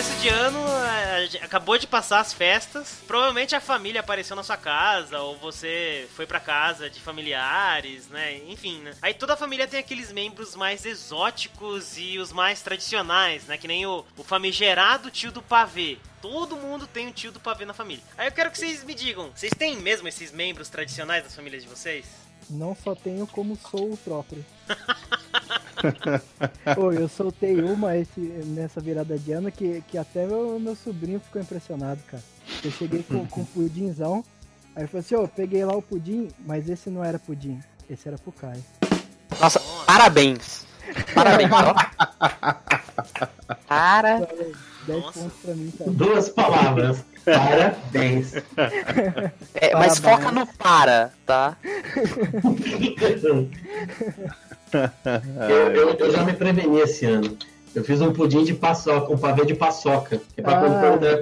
começo de ano, acabou de passar as festas. Provavelmente a família apareceu na sua casa, ou você foi pra casa de familiares, né? Enfim, né? Aí toda a família tem aqueles membros mais exóticos e os mais tradicionais, né? Que nem o, o famigerado tio do pavê. Todo mundo tem um tio do pavê na família. Aí eu quero que vocês me digam, vocês têm mesmo esses membros tradicionais das famílias de vocês? Não só tenho como sou o próprio. Pô, eu soltei uma esse, nessa virada de ano que, que até meu, meu sobrinho ficou impressionado, cara. Eu cheguei com, com um pudinzão, aí ele falou assim, ô, oh, peguei lá o pudim, mas esse não era pudim, esse era pro Caio. Nossa, parabéns! Parabéns, ó. Para. 10 pontos pra mim, cara. Duas palavras. Parabéns. É, mas foca no para, tá? eu, eu, eu, já me preveni esse ano. Eu fiz um pudim de paçoca, um pavê de paçoca. Que é pra ah,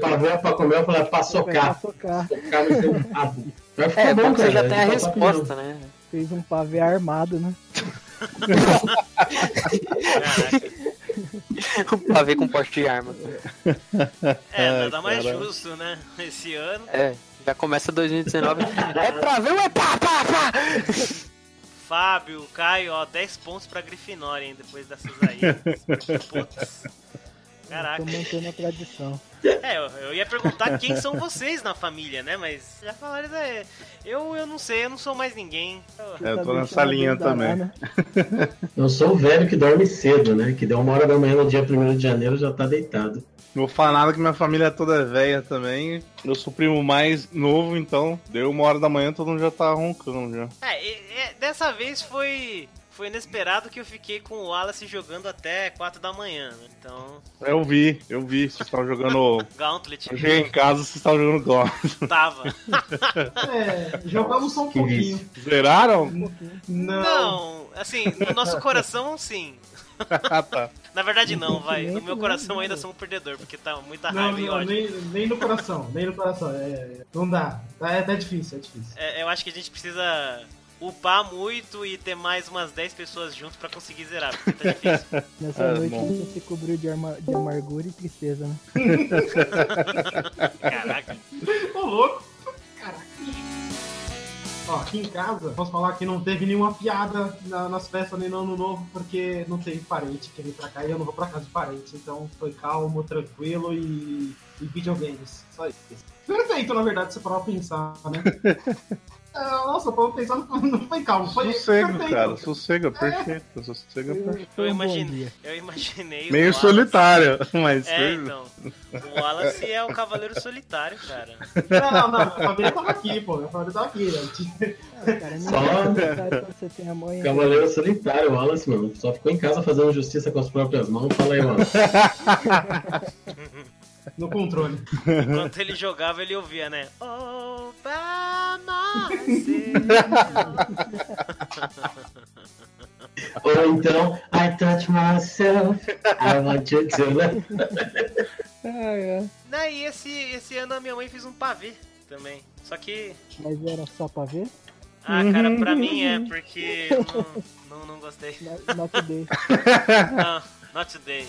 pavê é pra comer, eu falei paçocar. Paçocar. No seu É, bom que você já tem a resposta, né? Fez um pavê armado, né? um pavê com porte de arma. É, nada mais justo, né? Esse ano. É, já começa 2019. é pra ver ou é pá, pá, pá? Fábio, Caio, ó, 10 pontos pra Grifinória, hein, depois dessas aí. Putz. Caraca. Tô mantendo a tradição. É, eu, eu, ia perguntar quem são vocês na família, né? Mas já falaram, é, eu, eu não sei, eu não sou mais ninguém. É, eu tô nessa linha também. Né? Eu sou o velho que dorme cedo, né? Que deu uma hora da manhã no dia 1 de janeiro já tá deitado. Não vou falar nada que minha família é toda velha também. Eu sou o primo mais novo, então deu uma hora da manhã, todo mundo já tá roncando já. É, é dessa vez foi foi inesperado que eu fiquei com o Wallace jogando até 4 da manhã, né? Então. Eu vi, eu vi. Vocês estavam jogando. Gauntlet. Eu cheguei em casa, vocês estavam jogando Gauntlet. Tava. é, jogamos só um que pouquinho. Isso? Zeraram? Não. Não, assim, no nosso coração, sim. Ah, tá. Na verdade não, vai. No meu coração ainda sou um perdedor, porque tá muita raiva não, e ódio. Nem, nem no coração, nem no coração. É, não dá. É, é difícil, é difícil. É, eu acho que a gente precisa upar muito e ter mais umas 10 pessoas juntos pra conseguir zerar, porque tá difícil. Nessa é, noite bom. você se cobriu de, de amargura e tristeza, né? Caraca. Ô louco! Caraca. Ó, aqui em casa, posso falar que não teve nenhuma piada na, nas festas nem no ano novo, porque não tem parente que vem pra cá e eu não vou pra casa de parente. Então foi calmo, tranquilo e, e videogames. Só isso. Perfeito, na verdade, se for pensar, né? É, nossa, pra pensar, não foi calmo. Foi sossego, perfeito. cara. Sossego, perfeito. É. Sossego, perfeito. Eu imaginei. Eu imaginei Meio solitário, mas. É, então. O Wallace é o cavaleiro solitário, cara. Não, não, não. A família tava aqui, pô. A família tava aqui, né? cara, Só. Você tem a mãe cavaleiro solitário, Wallace, mano. Só ficou em casa fazendo justiça com as próprias mãos. Fala aí, mano. no controle. Enquanto ele jogava, ele ouvia, né? Oh, Ou então, I touch myself, I want you to love. ah, é. Daí esse, esse ano a minha mãe fez um pavê também. Só que. Mas era só pavê? Ah, cara, pra mim é, porque eu não, não, não gostei. Not, not today. não, not today.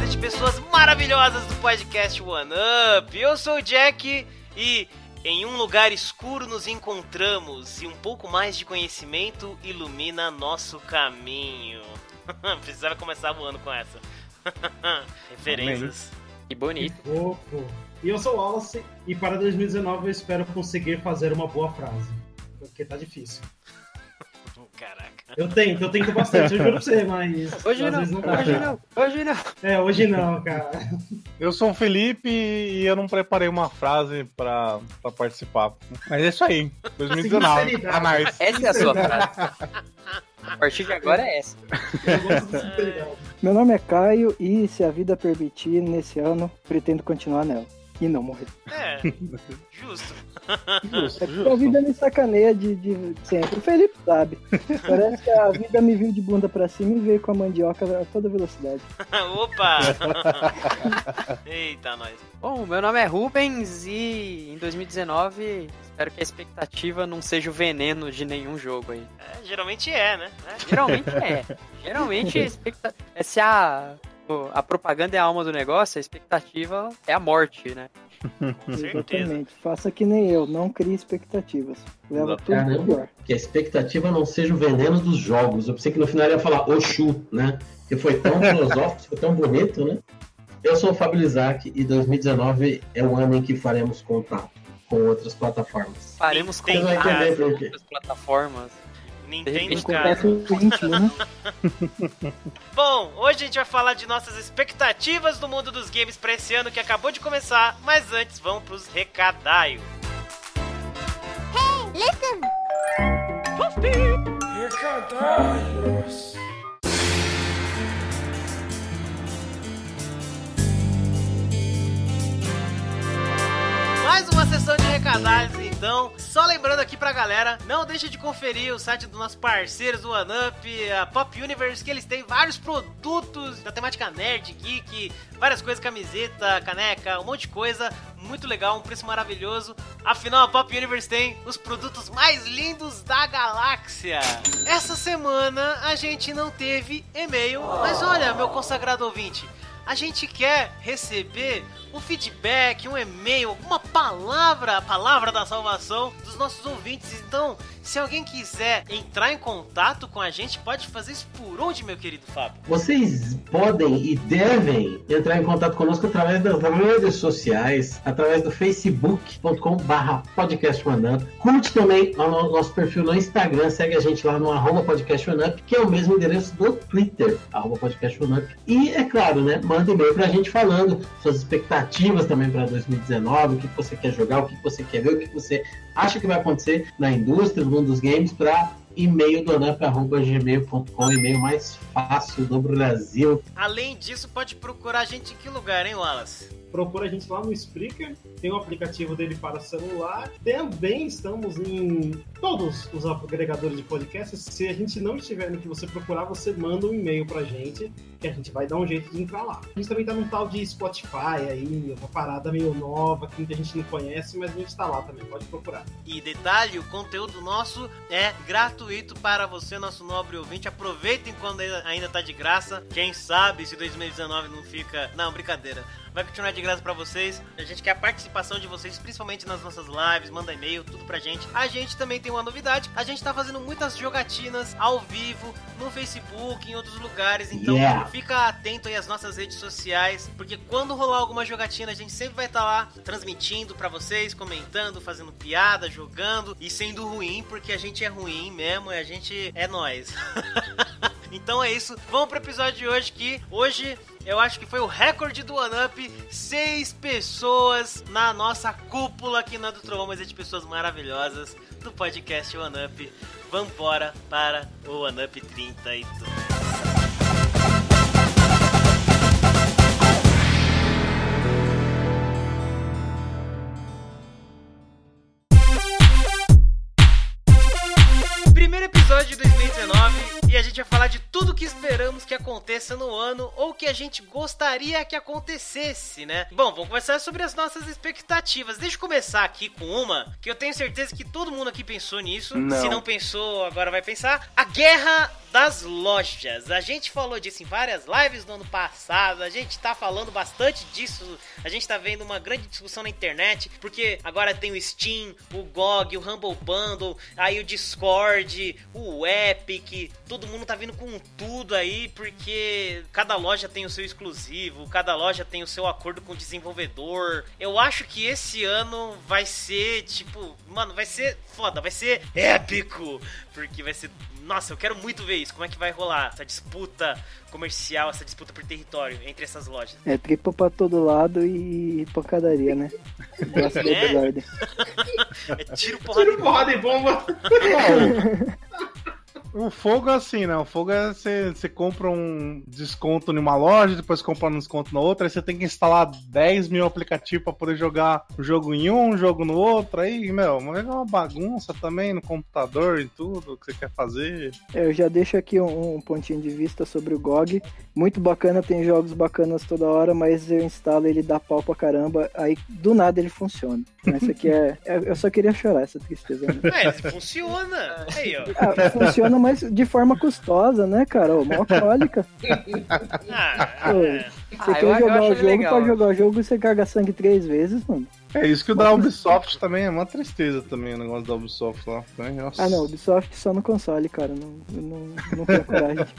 É de pessoas maravilhosas do podcast One Up. Eu sou o Jack e em um lugar escuro nos encontramos e um pouco mais de conhecimento ilumina nosso caminho. Precisava começar o ano com essa. Referências. Que bonito. Que e eu sou o Wallace e para 2019 eu espero conseguir fazer uma boa frase. Porque tá difícil. Caraca. Eu tento, eu tento bastante, eu juro pra você, mas. Hoje não, não hoje não, hoje não. É, hoje não, cara. Eu sou o Felipe e eu não preparei uma frase pra, pra participar. Mas é isso aí, 2019. Ah, nice. Essa é a sua frase. A partir de agora é essa. Meu nome é Caio e, se a vida permitir, nesse ano, pretendo continuar nela. E não morrer. É, justo. Justo, É porque a vida me sacaneia de, de sempre. O Felipe sabe. Parece que a vida me viu de bunda pra cima e veio com a mandioca a toda velocidade. Opa! Eita, nós. Bom, meu nome é Rubens e em 2019 espero que a expectativa não seja o veneno de nenhum jogo aí. É, geralmente é, né? É. Geralmente é. Geralmente a expecta... é se a, a propaganda é a alma do negócio, a expectativa é a morte, né? Com certeza. Exatamente. Faça que nem eu, não crie expectativas. Leva tudo Caramba. pior. Que a expectativa não seja o veneno dos jogos. Eu pensei que no final ele ia falar Oxu, né? Que foi tão filosófico, foi tão bonito, né? Eu sou o Fábio Lizac e 2019 é o ano em que faremos contato com outras plataformas. Faremos contato com outras plataformas. Nintendo íntimo, né? Bom, hoje a gente vai falar de nossas expectativas do mundo dos games pra esse ano que acabou de começar, mas antes vamos pros recadaios. Mais uma sessão de recadalhos, Só lembrando aqui pra galera, não deixa de conferir o site dos nossos parceiros do OneUp, a Pop Universe, que eles têm vários produtos da temática nerd, geek, várias coisas, camiseta, caneca, um monte de coisa. Muito legal, um preço maravilhoso. Afinal, a Pop Universe tem os produtos mais lindos da galáxia. Essa semana a gente não teve e-mail, mas olha, meu consagrado ouvinte, a gente quer receber um feedback, um e-mail, alguma palavra, a palavra da salvação dos nossos ouvintes. Então, se alguém quiser entrar em contato com a gente, pode fazer isso por onde, meu querido Fábio? Vocês podem e devem entrar em contato conosco através das redes sociais, através do facebook.com barra podcast Curte também o no- nosso perfil no Instagram, segue a gente lá no arroba podcast que é o mesmo endereço do Twitter, arroba podcast E é claro, né, manda e-mail pra gente falando suas expectativas também para 2019, o que você quer jogar, o que você quer ver, o que você acha que vai acontecer na indústria, no mundo dos games, para e-mail e-mail mais fácil do Brasil. Além disso, pode procurar a gente em que lugar, hein, Wallace? Procura a gente lá no Spreaker, tem o aplicativo dele para celular. Também estamos em todos os agregadores de podcasts. Se a gente não estiver no que você procurar, você manda um e-mail pra gente, que a gente vai dar um jeito de entrar lá. A gente também tá num tal de Spotify aí, uma parada meio nova, que muita gente não conhece, mas a gente tá lá também, pode procurar. E detalhe, o conteúdo nosso é gratuito para você, nosso nobre ouvinte. Aproveitem quando ainda tá de graça. Quem sabe se 2019 não fica. Não, brincadeira. Vai continuar de graça para vocês. A gente quer a participação de vocês, principalmente nas nossas lives. Manda e-mail, tudo pra gente. A gente também tem uma novidade. A gente tá fazendo muitas jogatinas ao vivo no Facebook, em outros lugares. Então Yeah. fica atento aí às nossas redes sociais, porque quando rolar alguma jogatina, a gente sempre vai estar lá transmitindo pra vocês, comentando, fazendo piada, jogando e sendo ruim, porque a gente é ruim mesmo, e a gente é nós. Então é isso. Vamos pro episódio de hoje que hoje eu acho que foi o recorde do OneUp. Seis pessoas na nossa cúpula aqui na do Trovão, mas é de pessoas maravilhosas do podcast OneUp. Vambora para o OneUp 32 a gente vai falar de tudo que esperamos que aconteça no ano ou que a gente gostaria que acontecesse, né? Bom, vamos começar sobre as nossas expectativas. Deixa eu começar aqui com uma que eu tenho certeza que todo mundo aqui pensou nisso. Não. Se não pensou, agora vai pensar. A guerra das lojas. A gente falou disso em várias lives do ano passado. A gente tá falando bastante disso. A gente tá vendo uma grande discussão na internet, porque agora tem o Steam, o GOG, o Humble Bundle, aí o Discord, o Epic, todo mundo tá vindo com tudo aí, porque cada loja tem o seu exclusivo, cada loja tem o seu acordo com o desenvolvedor. Eu acho que esse ano vai ser, tipo, mano, vai ser foda, vai ser épico, porque vai ser nossa, eu quero muito ver Como é que vai rolar essa disputa comercial, essa disputa por território entre essas lojas? É tripa pra todo lado e pancadaria, né? É. É tiro, porrada Tiro e porrada e bomba! O fogo é assim, né? O fogo é você, você compra um desconto numa loja, depois compra um desconto na outra, aí você tem que instalar 10 mil aplicativos pra poder jogar o jogo em um, um jogo no outro. Aí, meu, é uma bagunça também no computador e tudo que você quer fazer. É, Eu já deixo aqui um, um pontinho de vista sobre o GOG. Muito bacana, tem jogos bacanas toda hora, mas eu instalo ele dá pau pra caramba, aí do nada ele funciona. Mas Isso aqui é. é- Eu só queria chorar essa tristeza. Né? É, funciona. Aí, ó. Ah, funciona, mas de forma custosa, né, cara? Ô, mó cólica. Ah, é. Você Ah, quer jogar o jogo, legal. pra jogar o jogo você carga sangue três vezes, mano. É isso que o da Ubisoft também é uma tristeza também, o negócio da Ubisoft lá. né? Nossa. Ah, não, Ubisoft só no console, cara. Não, não, não tenho coragem.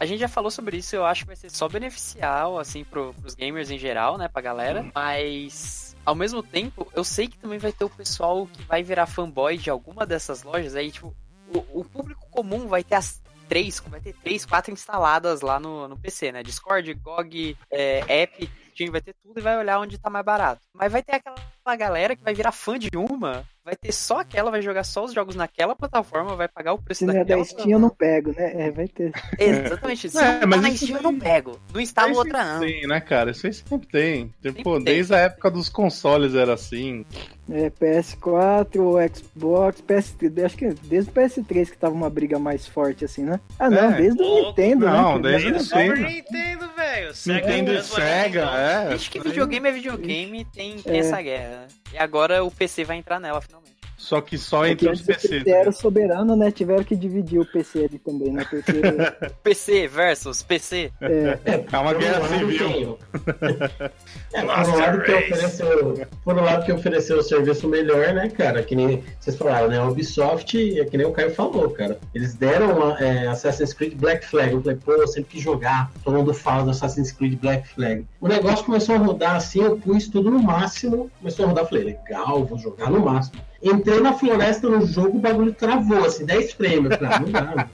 A gente já falou sobre isso, eu acho que vai ser só beneficial, assim, pro, pros gamers em geral, né, pra galera. Mas, ao mesmo tempo, eu sei que também vai ter o pessoal que vai virar fanboy de alguma dessas lojas. Aí, tipo, o, público comum vai ter as três, vai ter três, quatro instaladas lá no, no PC, né? Discord, GOG, é, App, Steam, vai ter tudo e vai olhar onde tá mais barato. Mas vai ter aquela galera que vai virar fã de uma, vai ter só aquela, vai jogar só os jogos naquela plataforma, vai pagar o preço Se não é daquela. da Steam, eu não pego, né? É, vai ter. Exatamente. Se É, mas tá na isso Steam, eu não pego. Não instalo Isso outra, não. Tem, né, cara? Isso aí sempre tem. Tipo, Sempre tem. desde a época dos consoles era assim. É, PS4, Xbox, PS3, acho que desde o PS3 que tava uma briga mais forte, assim, né? Ah, não, É. desde o. Nintendo, Não, né? desde o é Super Nintendo. Nintendo, velho. Nintendo mesmo, Sega, é. Desde que videogame é videogame, tem, tem É. essa guerra. E agora o PC vai entrar nela, finalmente. Só que só É que entre os antes o PCs. PC era soberano, né? Tiveram que dividir o PC ali também, né? Porque PC versus PC. é, É uma Por um guerra civil. É, por um lado que ofereceu, por um lado que ofereceu o serviço melhor, né, cara? Que nem vocês falaram, né? A Ubisoft, é que nem o Caio falou, cara. Eles deram é, Assassin's Creed Black Flag. Eu falei, pô, eu sempre quis jogar. Todo mundo fala do Assassin's Creed Black Flag. O negócio começou a rodar assim, eu pus tudo no máximo. Começou a rodar, falei, legal, vou jogar no máximo. Entrei na floresta no jogo, o bagulho travou, assim, 10 frames. Falei, ah, não dá.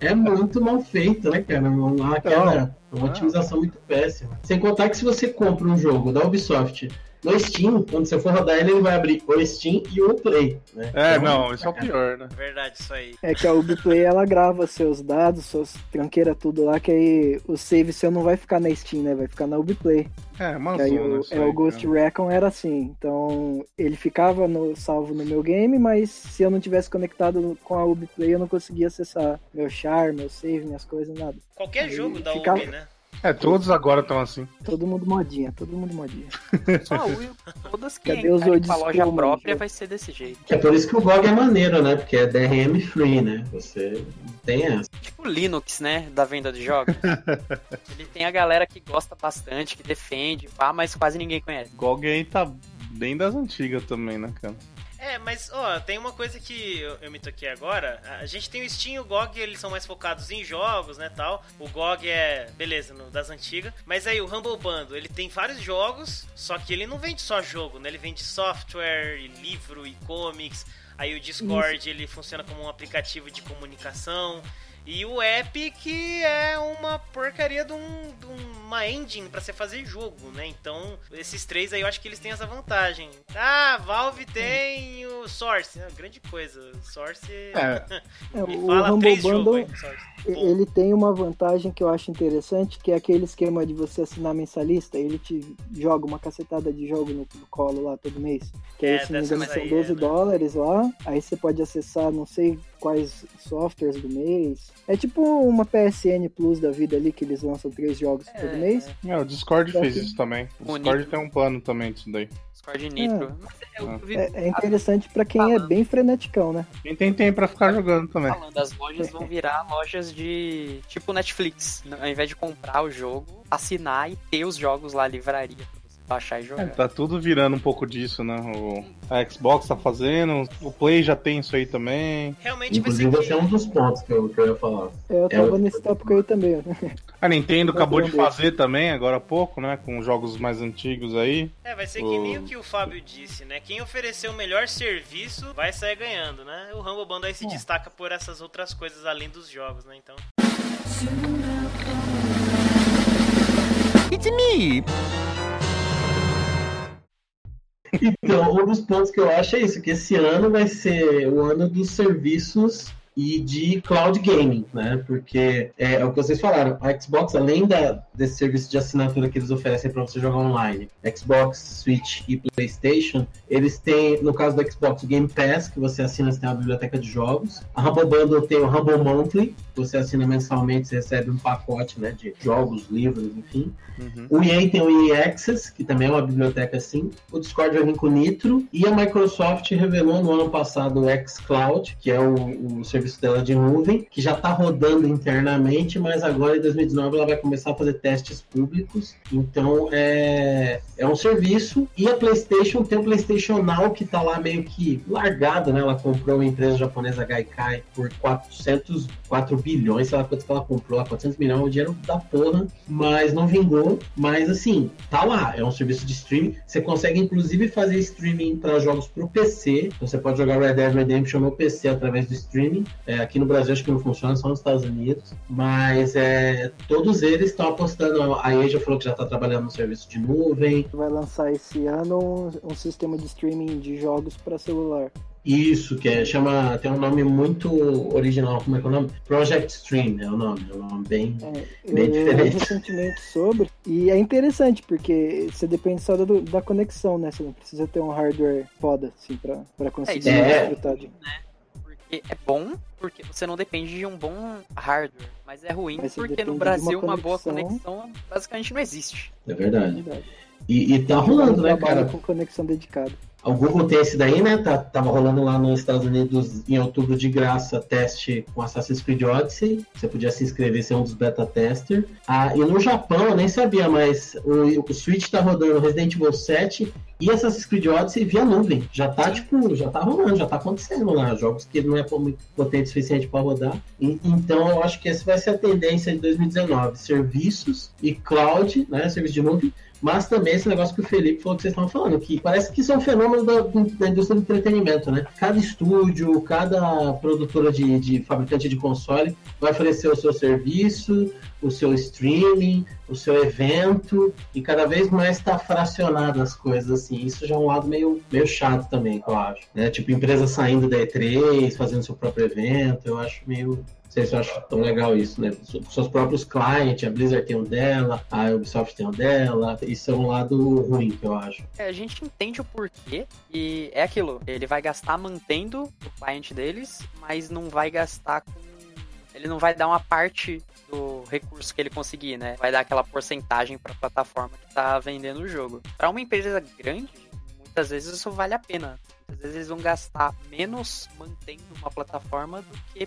É muito mal feito, né, cara? Não, aquela, uma otimização muito péssima. Sem contar que se você compra um jogo da Ubisoft no Steam, quando você for rodar ele, ele vai abrir o Steam e o Play. Né? É, Então, não, isso é o pior, né? Verdade, isso aí. é que a Ubiplay ela grava seus dados, suas tranqueiras, tudo lá, que aí o save seu não vai ficar na Steam, né? Vai ficar na Ubiplay. É, Que aí o, é, aí, o Ghost cara. Recon era assim. Então ele ficava no, salvo no meu game, mas se eu não tivesse conectado com a Ubiplay, eu não conseguia acessar meu char, meu save, minhas coisas, nada. Qualquer Aí jogo da ficava- Ubi, né? É, todos agora estão assim. Todo mundo modinha, todo mundo modinha. Só a Wii, todas que Cadê os a loja própria vai ser desse jeito. É por isso que o GOG é maneiro, né? Porque é DRM free, né? Você tem essa. Tipo Linux, né? Da venda de jogos. Ele tem a galera que gosta bastante, que defende, pá, mas quase ninguém conhece. GOG aí tá bem das antigas também, né, cara? É, mas, ó, tem uma coisa que eu, eu me toquei agora. A gente tem o Steam e o GOG, eles são mais focados em jogos, né, tal. O GOG é, beleza, no- das antigas. Mas aí, o Humble Bundle, ele tem vários jogos, só que ele não vende só jogo, né? Ele vende software, e livro e comics. Aí o Discord, ele funciona como um aplicativo de comunicação. E o Epic é uma porcaria de, um- de uma engine pra você fazer jogo, né? Então, esses três aí eu acho que eles têm essa vantagem. Ah, Valve tem o Source. É grande coisa. Source. É. É, Me o fala Humble três jogos Bundle, aí ele tem uma vantagem que eu acho interessante, que é aquele esquema de você assinar mensalista, ele te joga uma cacetada de jogo no, no colo lá todo mês. Que É, aí, se não me engano, são aí, 12 é, né? dólares lá, aí você pode acessar não sei quais softwares do mês. É tipo uma PSN Plus da vida ali, que eles lançam três jogos É, todo mês. É, o Discord Só fez que- isso também. O O Discord Nitro. tem um plano também disso daí. Discord Nitro. É, eu vi É, é interessante pra quem é bem freneticão, né? Quem tem tempo pra ficar jogando também. falando, as lojas vão virar lojas de tipo Netflix. Ao invés de comprar o jogo, assinar e ter os jogos lá, livraria, baixar e É, jogar. tá tudo virando um pouco disso, né? O, a Xbox tá fazendo, o Play já tem isso aí também. Realmente vai Inclusive, ser esse é um dos pontos que eu, que eu ia falar. Eu É, tava eu- nesse tópico aí também. né? A Nintendo Vai acabou de fazer também, agora há pouco, né? Com jogos mais antigos aí. É, vai ser que O- nem o que o Fábio disse, né? Quem oferecer o melhor serviço vai sair ganhando, né? O Humble Bundle aí se destaca por essas outras coisas além dos jogos, né? Então. Então, um dos pontos que eu acho é isso, que esse ano vai ser o ano dos serviços e de cloud gaming, né? Porque é, é o que vocês falaram, a Xbox, além da, desse serviço de assinatura que eles oferecem para você jogar online, Xbox, Switch e PlayStation, eles têm, no caso do Xbox, o Game Pass, que você assina, você tem uma biblioteca de jogos. A Humble Bundle tem o Humble Monthly, que você assina mensalmente, você recebe um pacote né, de jogos, livros, enfim. Uhum. O EA tem o EA Access, que também é uma biblioteca assim. O Discord vai vir com o Nitro. E a Microsoft revelou no ano passado o xCloud, que é o, o serviço dela de nuvem, que já está rodando internamente, mas agora em 2019 ela vai começar a fazer testes públicos. Então é, é um serviço. E a PlayStation tem o PlayStation Now, que está lá meio que largado, né? Ela comprou uma empresa japonesa Gaikai por 400, 4 bilhões, sei lá quanto que ela comprou, 400 milhões, o dinheiro da porra, mas não vingou mas assim, tá lá, é um serviço de streaming. Você consegue inclusive fazer streaming para jogos pro PC. Então você pode jogar Red Dead Redemption no PC através do streaming. É, aqui no Brasil acho que não funciona, só nos Estados Unidos. Mas é, todos eles estão apostando. A EA falou que já está trabalhando no serviço de nuvem. Vai lançar esse ano um, um sistema de streaming de jogos para celular. Isso, que é, chama, tem um nome muito original, como é que é o nome? Project Stream é o nome, é um nome bem, É, bem eu diferente. recentemente sobre, e é interessante, porque você depende só da, da conexão, né? Você não precisa ter um hardware foda, assim, pra, pra conseguir É. desfrutar de. Porque é bom, porque você não depende de um bom hardware. Mas é ruim Mas porque no Brasil uma uma boa conexão. basicamente não existe. É verdade. Verdade. E, e tá rolando, né, cara? com conexão dedicada. O Google tem esse daí, né? Tá, tava rolando lá nos Estados Unidos em outubro de graça teste com Assassin's Creed Odyssey. Você podia se inscrever, ser um dos beta tester. Ah, e no Japão, eu nem sabia, mas o, o Switch tá rodando Resident Evil 7 e Assassin's Creed Odyssey via nuvem. Já tá, tipo, já tá rolando, já tá acontecendo lá. Jogos que não é muito potente o suficiente para rodar. E- então eu acho que essa vai ser a tendência de 2019. Serviços e cloud, né? Serviço de nuvem. Mas também esse negócio que o Felipe falou que vocês estavam falando, que parece que são fenômenos da, da indústria do entretenimento, né? Cada estúdio, cada produtora de, de fabricante de console vai oferecer o seu serviço, o seu streaming, o seu evento, e cada vez mais está fracionado as coisas, assim. Isso já é um lado meio, meio chato também, que eu acho. Né? Tipo, empresa saindo da E3, fazendo seu próprio evento, eu acho meio. Eu acho tão legal isso, né? Seus próprios clientes, a Blizzard tem um dela, a Ubisoft tem um dela. Isso é um lado ruim que eu acho. É, a gente entende o porquê e é aquilo. Ele vai gastar mantendo o cliente deles, mas não vai gastar com. Ele não vai dar uma parte do recurso que ele conseguir, né? Vai dar aquela porcentagem para a plataforma que tá vendendo o jogo. Para uma empresa grande, muitas vezes isso vale a pena. Muitas vezes eles vão gastar menos mantendo uma plataforma do que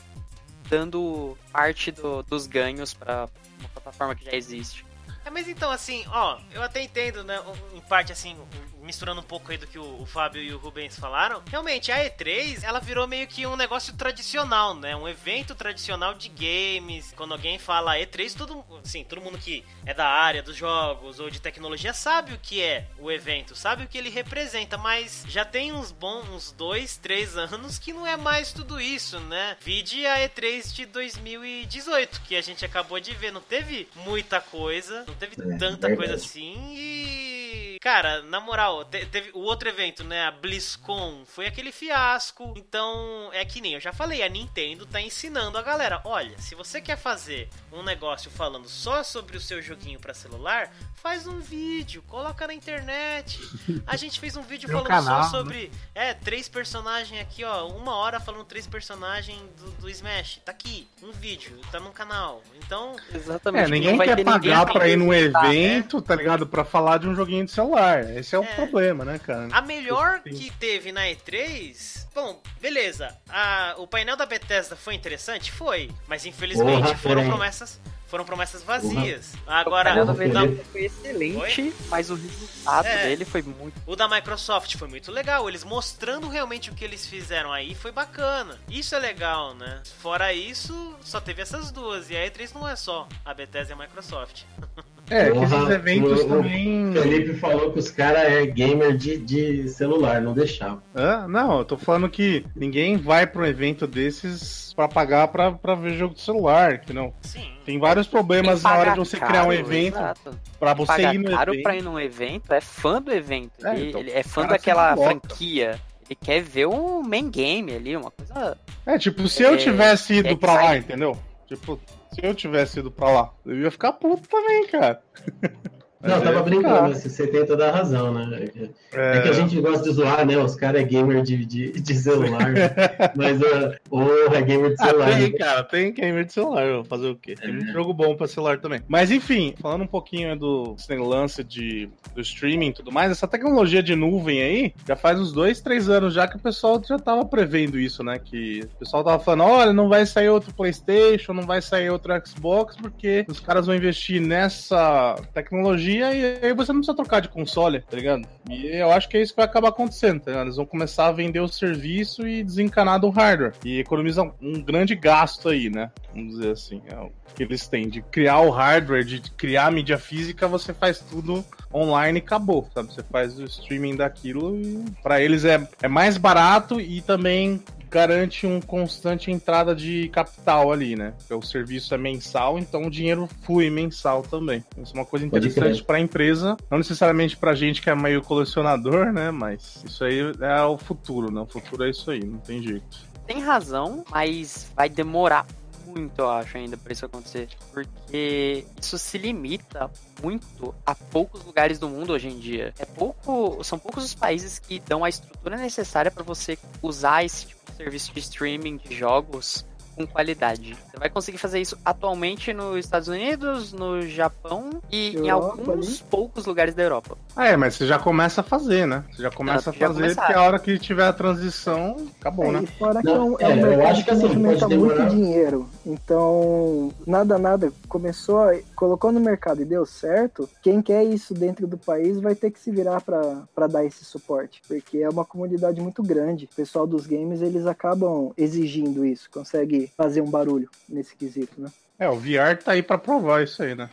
dando parte do- dos ganhos para uma plataforma que já existe. É, mas então, assim, ó, eu até entendo, né, em parte, assim, misturando um pouco aí do que o, o Fábio e o Rubens falaram. Realmente, a E3, ela virou meio que um negócio tradicional, né, um evento tradicional de games. Quando alguém fala E3, todo, assim, todo mundo que é da área dos jogos ou de tecnologia sabe o que é o evento, sabe o que ele representa, mas já tem uns bons, uns dois, três anos que não é mais tudo isso, né? Vide a E3 de 2018, que a gente acabou de ver, não teve muita coisa, não teve É, tanta verdade. coisa assim e. Cara, na moral, te- teve o outro evento, né? A BlizzCon foi aquele fiasco. Então, é que nem eu já falei, a Nintendo tá ensinando a galera: olha, se você quer fazer um negócio falando só sobre o seu joguinho pra celular, faz um vídeo, coloca na internet. A gente fez um vídeo falando canal, só sobre, é, três personagens aqui, ó, uma hora falando três personagens do, do Smash. Tá aqui, um vídeo, tá no canal. Então, Exatamente. É, ninguém quer pagar ninguém pra ir num né? evento, tá ligado? Pra falar de um joguinho de celular. Esse é o É. problema, né, cara? A melhor que teve na E3. Bom, beleza. A, o painel da Bethesda foi interessante? Foi. Mas infelizmente Porra, foram promessas. Foram promessas vazias. O Agora, painel da o da, Bethesda foi excelente, mas o resultado É. dele foi muito. o da Microsoft foi muito legal. Eles mostrando realmente o que eles fizeram aí foi bacana. Isso é legal, né? Fora isso, só teve essas duas. E a E3 não é só a Bethesda e a Microsoft. É, que esses eventos o- o também. Felipe falou que os caras é gamer de, de celular, não deixava. Hã? não, eu tô falando que ninguém vai pra um evento desses pra pagar pra, pra ver jogo de celular, que não. Sim. Tem vários problemas na hora de você caro, criar um evento exato. pra você ir no caro evento. pra ir num evento é fã do evento. É, ele, então, ele é fã daquela franquia. Ele quer ver um main game ali, uma coisa. É, tipo, se eu É, tivesse ido é pra lá, entendeu? Tipo, se eu tivesse ido pra lá, eu ia ficar puto também, cara. Mas Não, eu tava ia brincando, ficar. assim, você tem toda a razão, né? É, É que a gente gosta de zoar, né? Os caras é gamer de, de, de celular. né? Mas uh, o é gamer de Ah, celular. tem, né? cara, tem gamer de celular, fazer o quê? Tem É. muito jogo bom pra celular também. Mas enfim, falando um pouquinho do esse lance de, do streaming e tudo mais, essa tecnologia de nuvem aí, já faz uns dois, três anos já que o pessoal já tava prevendo isso, né? Que o pessoal tava falando, olha, não vai sair outro Playstation, não vai sair outro Xbox, porque os caras vão investir nessa tecnologia e aí você não precisa trocar de console, tá ligado? E eu acho que é isso que vai acabar acontecendo, tá ligado? Eles vão começar a vender o serviço e desencanar do hardware. E economizam um grande gasto aí, né? Vamos dizer assim. É o que eles têm. De criar o hardware, de criar a mídia física, você faz tudo online e acabou, sabe? Você faz o streaming daquilo e pra eles é, é mais barato e também garante um constante entrada de capital ali, né? Porque o serviço é mensal, então o dinheiro flui mensal também. Isso é uma coisa interessante para a empresa, não necessariamente pra gente que é meio colecionador, né? Mas isso aí é o futuro, né? O futuro é isso aí, não tem jeito. Tem razão, mas vai demorar muito, eu acho, ainda pra isso acontecer. Porque isso se limita muito a poucos lugares do mundo hoje em dia. É pouco. São poucos os países que dão a estrutura necessária pra você usar esse tipo de serviço de streaming de jogos com qualidade. Você vai conseguir fazer isso atualmente nos Estados Unidos, no Japão e em Europa, alguns poucos lugares da Europa. Ah, é, mas você já começa a fazer, né? Você já começa a fazer, porque a hora que tiver a transição, acabou, É, né? fora que Não, é um, é é, um eu mercado acho que que assim, movimenta muito dinheiro. Então, nada, nada. Começou, colocou no mercado e deu certo. Quem quer isso dentro do país vai ter que se virar para dar esse suporte. Porque é uma comunidade muito grande. O pessoal dos games, eles acabam exigindo isso. Consegue fazer um barulho nesse quesito, né? É, o VR tá aí pra provar isso aí, né?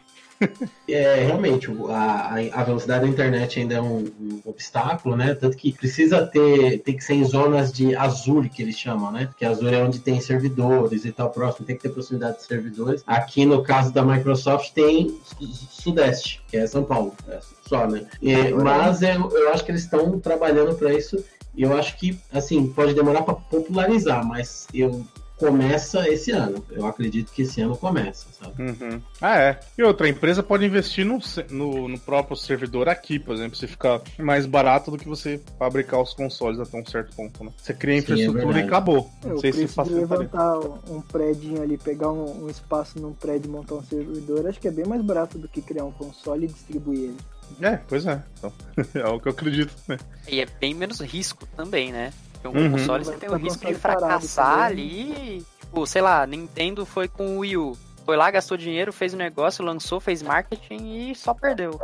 É, realmente, a, a velocidade da internet ainda é um, um obstáculo, né? Tanto que precisa ter, tem que ser em zonas de Azure, que eles chamam, né? Porque Azure é onde tem servidores e tal, próximo, tem que ter proximidade de servidores. Aqui, no caso da Microsoft, tem su- Sudeste, que é São Paulo, é só, né? E- mas eu, eu acho que eles estão trabalhando para isso e eu acho que, assim, pode demorar para popularizar, mas eu começa esse ano. Eu acredito que esse ano começa, sabe? Uhum. Ah, é. E outra, a empresa pode investir no, no, no próprio servidor aqui, por exemplo, se ficar mais barato do que você fabricar os consoles até um certo ponto, né? Você cria a Sim, é infraestrutura e verdade. acabou. É, Não sei se facilitaria. levantar um prédio ali, pegar um, um espaço num prédio e montar um servidor, acho que é bem mais barato do que criar um console e distribuir ele. É, pois é. Então, é o que eu acredito, né? E é bem menos risco também, né? Porque um Uhum. console você tem o risco de fracassar também. ali. Tipo, sei lá, Nintendo foi com o Wii U. Foi lá, gastou dinheiro, fez o negócio, lançou, fez marketing e só perdeu.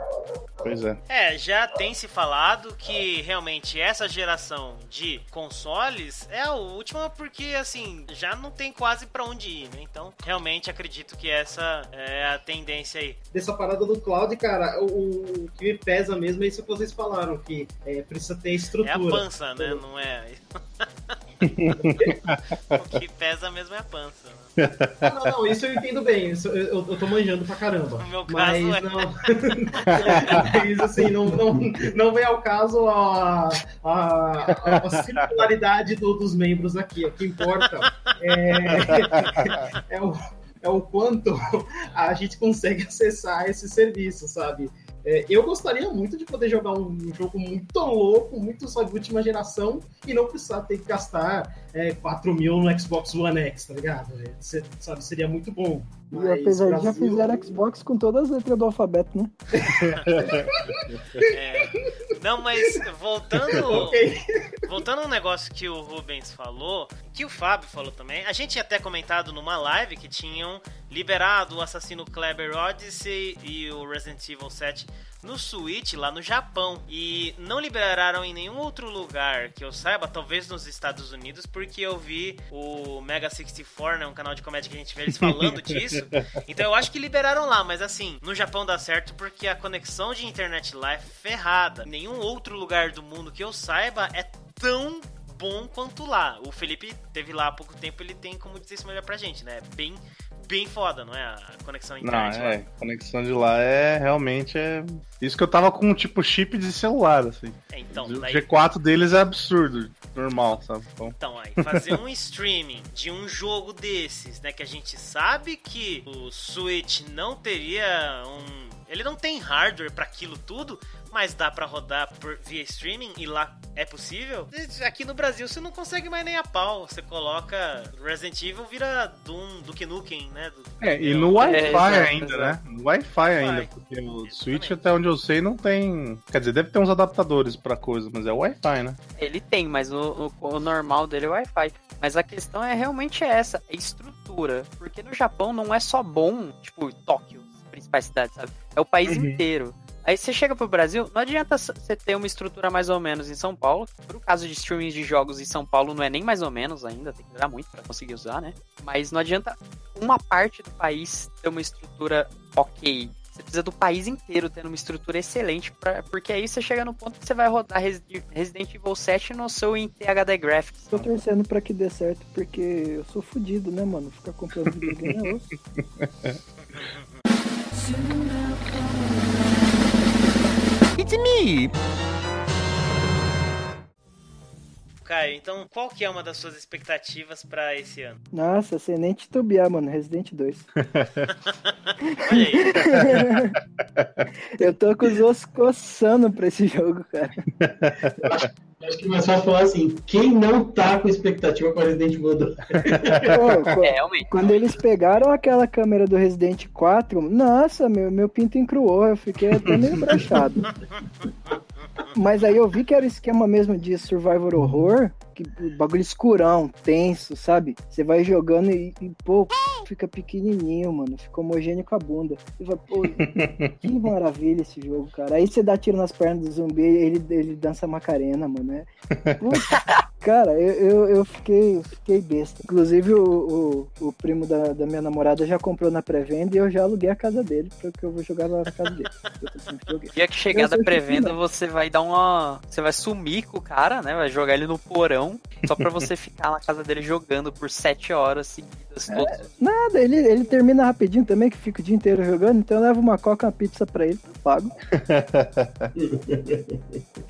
Pois é. É, já tem se falado que realmente essa geração de consoles é a última porque assim, já não tem quase pra onde ir, né? Então, realmente acredito que essa é a tendência aí. Dessa parada do cloud, cara, o, o que me pesa mesmo é isso que vocês falaram, que é, precisa ter É a estrutura. pança, né? Não é. o que pesa mesmo é a pança. Ah, não, não, isso eu entendo bem, isso eu, eu, tô manjando pra caramba. No meu caso, Mas é. não. Mas assim, não, não, não vem ao caso a, a, a circularidade do- dos membros aqui. O que importa é, é, o, é o quanto a gente consegue acessar esse serviço, sabe? É, eu gostaria muito de poder jogar um, um jogo muito louco, muito só de última geração, e não precisar ter que gastar é, 4 mil no Xbox One X, tá ligado? É, cê- sabe, seria muito bom. E Mas apesar de já Brasil- fizeram Xbox com todas as letras do alfabeto, né? É. Não, mas voltando. Ok. Voltando a um negócio que o Rubens falou, que o Fábio falou também, a gente tinha até comentado numa live que tinham liberado o Assassino Kleber Odyssey e o Resident Evil 7 no Switch lá no Japão. E não liberaram em nenhum outro lugar que eu saiba, talvez nos Estados Unidos, porque eu vi o Mega 64, né, um canal de comédia que a gente vê eles falando disso. Então eu acho que liberaram lá, mas assim, no Japão dá certo porque a conexão de internet lá é ferrada. Nenhum outro lugar do mundo que eu saiba é tão bom quanto lá. O Felipe teve lá há pouco tempo, ele tem como dizer isso melhor pra gente, né? É Bem bem foda, não é? A conexão Não, internet lá. é, a conexão de lá é realmente é. Isso que eu tava com tipo chip de celular, assim. É, então, o daí, G4 deles é absurdo, normal, sabe? Então, então, aí, fazer um streaming de um jogo desses, né? Que a gente sabe que o Switch não teria um. Ele não tem hardware pra aquilo tudo, mas dá pra rodar por, via streaming e lá é possível. Aqui no Brasil você não consegue mais nem a pau. Você coloca Resident Evil, vira Doom, Duke Nukem, né? Do- é, e no Wi-Fi É, ainda, né? No Wi-Fi ainda, porque o Exatamente. Switch, até onde eu sei, não tem. Quer dizer, deve ter uns adaptadores pra coisa, mas é Wi-Fi, né? Ele tem, mas o, o- o normal dele é Wi-Fi. Mas a questão é realmente essa, é estrutura. Porque no Japão não é só bom, tipo, Tóquio, as principais cidades, sabe? É o país Uhum. inteiro. Aí você chega pro Brasil, não adianta você ter uma estrutura mais ou menos em São Paulo. Pro caso de streaming de jogos em São Paulo, não é nem mais ou menos ainda, tem que durar muito pra conseguir usar, né? Mas não adianta uma parte do país ter uma estrutura ok. Você precisa do país inteiro tendo uma estrutura excelente, pra, porque aí você chega no ponto que você vai rodar Resi- Resident Evil 7 no seu em THD Graphics. Tô torcendo pra que dê certo, porque eu sou fudido, né, mano? Ficar comprando videogame é osso. It's me! Caio, então qual que é uma das suas expectativas pra esse ano? Nossa, sem nem titubear, mano. Resident 2. Olha aí. Eu tô com os ossos coçando pra esse jogo, cara. Acho que é mais fácil falar assim: quem não tá com expectativa para Resident Evil 2? Pô, co- É, realmente. Quando eles pegaram aquela câmera do Resident 4, nossa, meu, meu pinto encruou, eu fiquei até meio brochado. Mas aí eu vi que era o esquema mesmo de Survivor Horror, que bagulho escurão, tenso, sabe? Você vai jogando e, e, pô, fica pequenininho, mano, fica homogêneo com a bunda. Você fala, pô, que maravilha esse jogo, cara. Aí você dá tiro nas pernas do zumbi e ele, ele dança Macarena, mano. É... Cara, eu, eu, eu fiquei, eu fiquei besta. Inclusive, o, o, o primo da, da minha namorada já comprou na pré-venda e eu já aluguei a casa dele, porque eu vou jogar lá na casa dele. Eu dia que chegar da pré-venda, você vai dar uma. Você vai sumir com o cara, né? Vai jogar ele no porão. Só pra você ficar na casa dele jogando por sete horas seguidas. Todos os Nada, ele, ele termina rapidinho também, que fica o dia inteiro jogando, então eu levo uma coca, uma pizza pra ele, tá pago.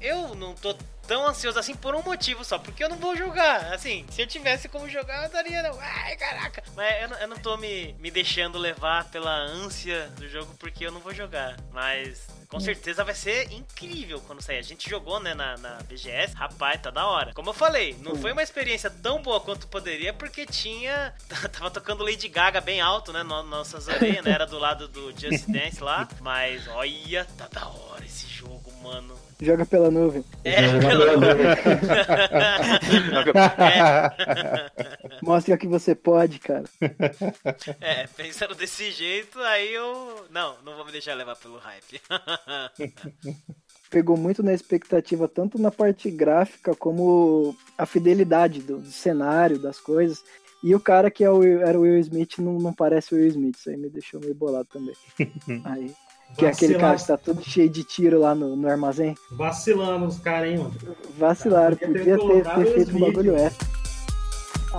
Eu não tô tão ansioso assim por um motivo só, porque eu não vou jogar. Assim, se eu tivesse como jogar, eu daria. Não. Ai, caraca. Mas eu não, eu não tô me, me deixando levar pela ânsia do jogo, porque eu não vou jogar. Mas com certeza vai ser incrível quando sair. A gente jogou, né, na, na BGS. Rapaz, tá da hora. Como eu falei, não foi uma experiência tão boa quanto poderia, porque tinha. Tava tocando Lady Gaga bem alto, né? No, nossas orelhas, né? Era do lado do Just Dance lá. Mas olha, tá da hora esse jogo, mano. Joga pela nuvem. É, pelo Mostra que você pode, cara. É, pensando desse jeito, aí eu. Não, não vou me deixar levar pelo hype. Pegou muito na expectativa, tanto na parte gráfica como a fidelidade do, do cenário, das coisas. E o cara que é o, era o Will Smith não, não parece o Will Smith, isso aí me deixou meio bolado também. Aí, que é aquele cara que tá todo cheio de tiro lá no, no armazém. Vacilando os caras, hein, mano. Vacilaram, Podia ter podia ter, ter o feito um bagulho extra.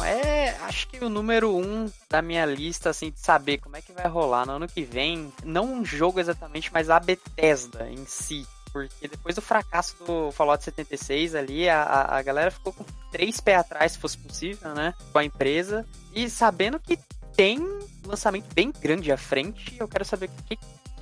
É, acho que o número um da minha lista, assim, de saber como é que vai rolar no ano que vem, não um jogo exatamente, mas a Bethesda em si. Porque depois do fracasso do Fallout 76 ali, a, a- galera ficou com três pés atrás, se fosse possível, né? Com a empresa. E sabendo que tem lançamento bem grande à frente, eu quero saber o que,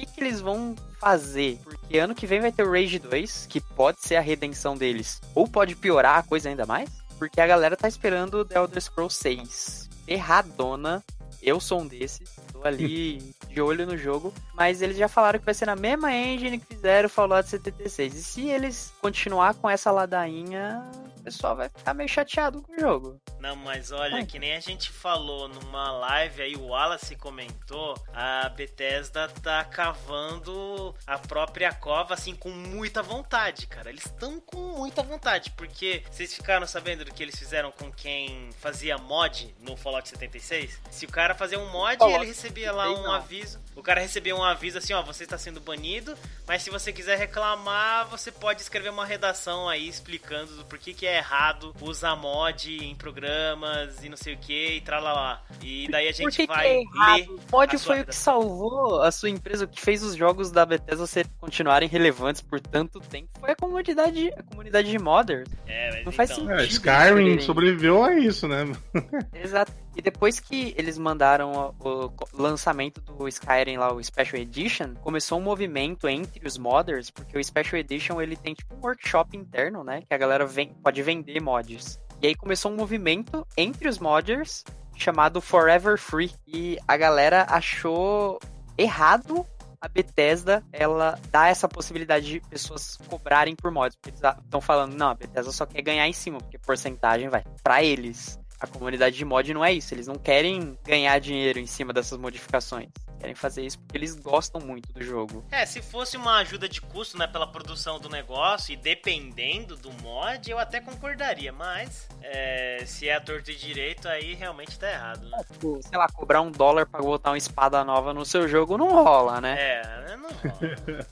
que, que eles vão fazer. Porque ano que vem vai ter o Rage 2, que pode ser a redenção deles. Ou pode piorar a coisa ainda mais. Porque a galera tá esperando The Elder Scrolls 6. Erradona. Eu sou um desses. Tô ali de olho no jogo. Mas eles já falaram que vai ser na mesma engine que fizeram o Fallout 76. E se eles continuar com essa ladainha, o pessoal vai ficar meio chateado com o jogo. Não, mas olha, que nem a gente falou numa live aí, o Wallace comentou, a Bethesda tá cavando a própria cova, assim, com muita vontade, cara. Eles estão com muita vontade, porque vocês ficaram sabendo do que eles fizeram com quem fazia mod no Fallout 76? Se o cara fazia um mod, Fallout ele recebia lá 76 um aviso. O cara recebeu um aviso assim, ó, você está sendo banido, mas se você quiser reclamar, você pode escrever uma redação aí explicando do porquê que é errado usar mod em programas e não sei o que e tralalá. E daí a gente Por que que vai é errado? ler O mod a sua foi o que redação. salvou a sua empresa, o que fez os jogos da Bethesda ser, continuarem relevantes por tanto tempo. Foi a comunidade, a comunidade de modders. É, mas Não faz então, sentido. É, Skyrim sobreviveu a isso, né? Exato. E depois que eles mandaram o, lançamento do Skyrim lá, o Special Edition, começou um movimento entre os modders, porque o Special Edition ele tem tipo um workshop interno, né? Que a galera vem, pode vender mods. E aí começou um movimento entre os modders chamado Forever Free. E a galera achou errado a Bethesda ela dá essa possibilidade de pessoas cobrarem por mods. Porque eles estão falando, não, a Bethesda só quer ganhar em cima, porque porcentagem vai pra eles. A comunidade de mod não é isso, eles não querem ganhar dinheiro em cima dessas modificações. Querem fazer isso porque eles gostam muito do jogo. É, se fosse uma ajuda de custo, né, pela produção do negócio e dependendo do mod, eu até concordaria, mas é, se é a torto e direito, aí realmente tá errado, né? Pô, Sei lá, cobrar um dólar pra botar uma espada nova no seu jogo não rola, né? É, não rola.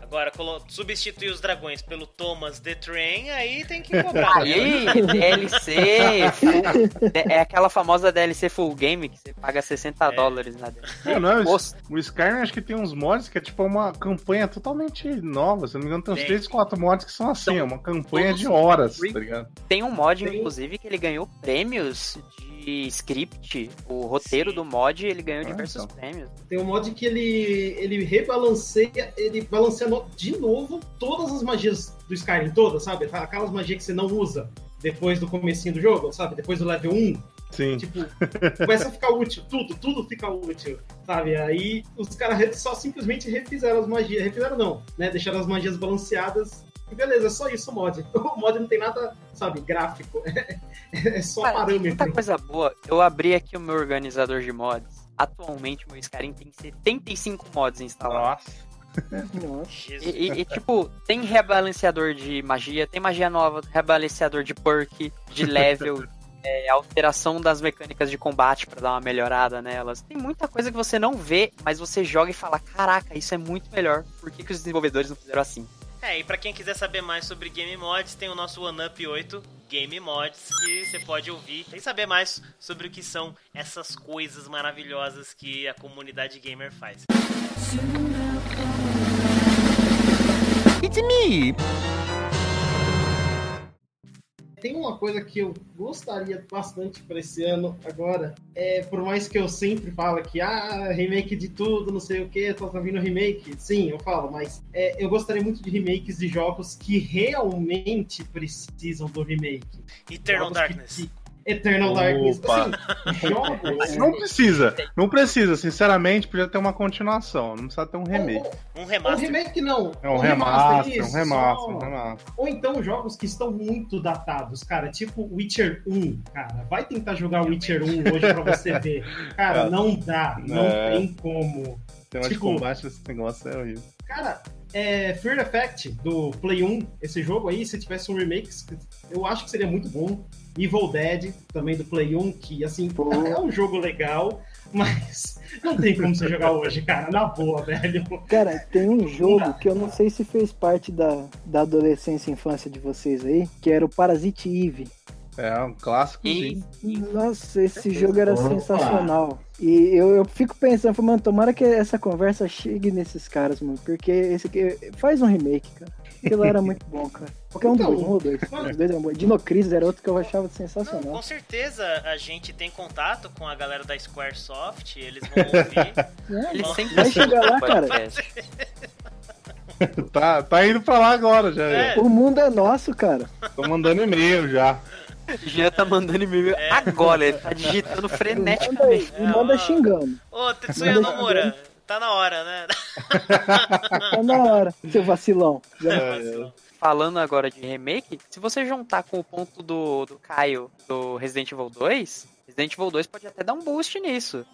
Agora, substituir os dragões pelo Thomas The Train, aí tem que cobrar. Aí, DLC, full- é aquela famosa DLC full game que você paga 60 É. dólares na DLC. Não, não, Gosto. O Skyrim acho que tem uns mods que é tipo uma campanha totalmente nova. Se não me engano, tem uns Tem. 3, 4 mods que são assim, é uma campanha de horas, tá ligado? Tem um mod, Tem. inclusive, que ele ganhou prêmios de script. O roteiro Sim. do mod, ele ganhou Ah, diversos então. prêmios. Tem um mod que ele, ele rebalanceia, ele balanceia de novo todas as magias do Skyrim, todas, sabe? Aquelas magias que você não usa depois do comecinho do jogo, sabe? Depois do level 1, Sim. tipo, começa a ficar útil, tudo, tudo fica útil, sabe? Aí os caras só simplesmente refizeram as magias, refizeram não, né? Deixaram as magias balanceadas e beleza, é só isso o mod. O mod não tem nada, sabe, gráfico, é só Cara, tem muita parâmetro. coisa boa. Eu abri aqui o meu organizador de mods. Atualmente, o meu Skyrim tem 75 mods instalados. Nossa. Nossa. E, e- e, tipo, tem rebalanceador de magia, tem magia nova, rebalanceador de perk, de level, é, alteração das mecânicas de combate pra dar uma melhorada nelas. Tem muita coisa que você não vê, mas você joga e fala: caraca, isso é muito melhor. Por que, que os desenvolvedores não fizeram assim? É, e pra quem quiser saber mais sobre Game Mods, tem o nosso OneUp 8 Game Mods, que você pode ouvir e saber mais sobre o que são essas coisas maravilhosas que a comunidade gamer faz. Tem uma coisa que eu gostaria bastante para esse ano agora, é por mais que eu sempre falo que ah, remake de tudo, não sei o que, tô vindo remake, sim, eu falo, mas é, eu gostaria muito de remakes de jogos que realmente precisam do remake. Eternal Jogos que- Darkness. que- Eternal Darkness. Assim, jogos. Não precisa, não precisa, sinceramente, podia ter uma continuação, não precisa ter um remake. Um ou remaster. remake não. É um ou remaster, isso, um remaster, um remaster. Ou então jogos que estão muito datados, cara. Tipo Witcher 1, cara. Vai tentar jogar Witcher 1 hoje pra você ver. Cara, É. não dá. Não É. tem como. O tema de Tipo- combate desse negócio é horrível. Cara, é, Fear Effect do Play 1, esse jogo aí, se tivesse um remake, eu acho que seria muito bom. Evil Dead, também do Play 1, que assim, Pô. é um jogo legal, mas não tem como você jogar hoje, cara. Na boa, velho. Cara, tem um jogo que eu não sei se fez parte da, da adolescência e infância de vocês aí, que era o Parasite Eve. É um clássico, E sim. Nossa, esse jogo era Opa. sensacional. E eu, eu fico pensando, falei, mano, tomara que essa conversa chegue nesses caras, mano. Porque esse aqui faz um remake, cara. Aquilo era muito bom, cara. Qualquer um Então, dos um ou dois. Os dois eram bons. Dinocris era outro que eu achava Não, sensacional. com certeza a gente tem contato com a galera da Squaresoft, eles vão ouvir. É, Eles Vai sempre chegar escutam lá, cara. Tá, tá indo pra lá agora já. É. O mundo é nosso, cara. Tô mandando e-mail já. Jean tá mandando e-mail É. agora, ele tá digitando Manda, freneticamente. e manda Ah. xingando. Ô, Tetsuya Manda Nomura, tá na hora, né? Tá na hora, seu vacilão. Já- É, Falando agora de remake, se você juntar com o ponto do, do Caio do Resident Evil 2, Resident Evil 2 pode até dar um boost nisso.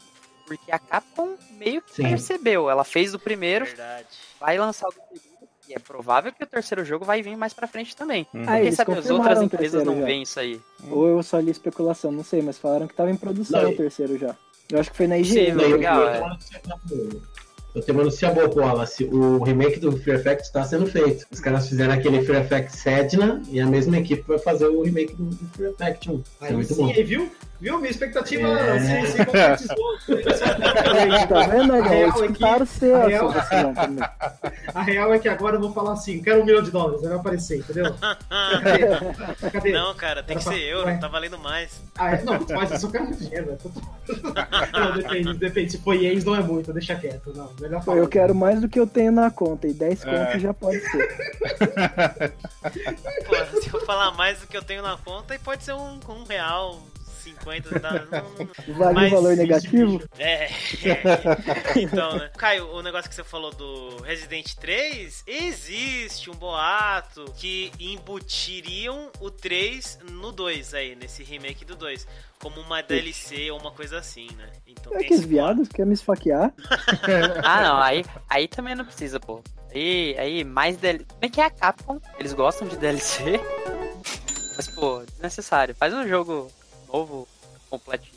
Porque a Capcom meio que Sim. percebeu. Ela fez do primeiro, Verdade. vai lançar o do segundo. E é provável que o terceiro jogo vai vir mais pra frente também. Uhum. Ah, Quem eles sabe as outras o empresas não já. veem isso aí. Ou eu só li especulação, não sei, mas falaram que tava em produção Não, o terceiro já. Eu acho que foi na IGN. Sim, eu- legal, eu é. tenho uma notícia boa. Eu tenho uma notícia boa, Wallace. O remake do Fear Effect está sendo feito. Os caras fizeram aquele Fear Effect Sedna e a mesma equipe vai fazer o remake do, do Fear Effect 1. Isso é Aí muito sim, bom. viu? Viu? Minha expectativa É. se, se concretizou. Tá vendo, A real é que- ser a real-. A real é que agora eu vou falar assim, quero um milhão de dólares, vai aparecer, entendeu? Cadê? Cadê? Não, cara, tem que Era ser pra- euro, tá valendo mais. Ah, é, não, mas eu só quero muito dinheiro, velho. Não, depende, depende. Se for ienes, não é muito, deixa quieto. Não, melhor falar. eu quero mais do que eu tenho na conta, e 10 É. contos já pode ser. Pô, se eu falar mais do que eu tenho na conta, e pode ser um, um real, 50, tá? Não, não- Vale Mas- o valor negativo? É. então, né? Caio, o negócio que você falou do Resident 3, existe um boato que embutiriam o 3 no 2 aí, nesse remake do 2. Como uma DLC ou uma coisa assim, né? Então É que esse esse viado quer me esfaquear. Ah, não, aí, aí também não precisa, pô. Aí, aí mais DLC. Como é que é a Capcom? Eles gostam de DLC. Mas, pô, desnecessário. Faz um jogo novo, completinho.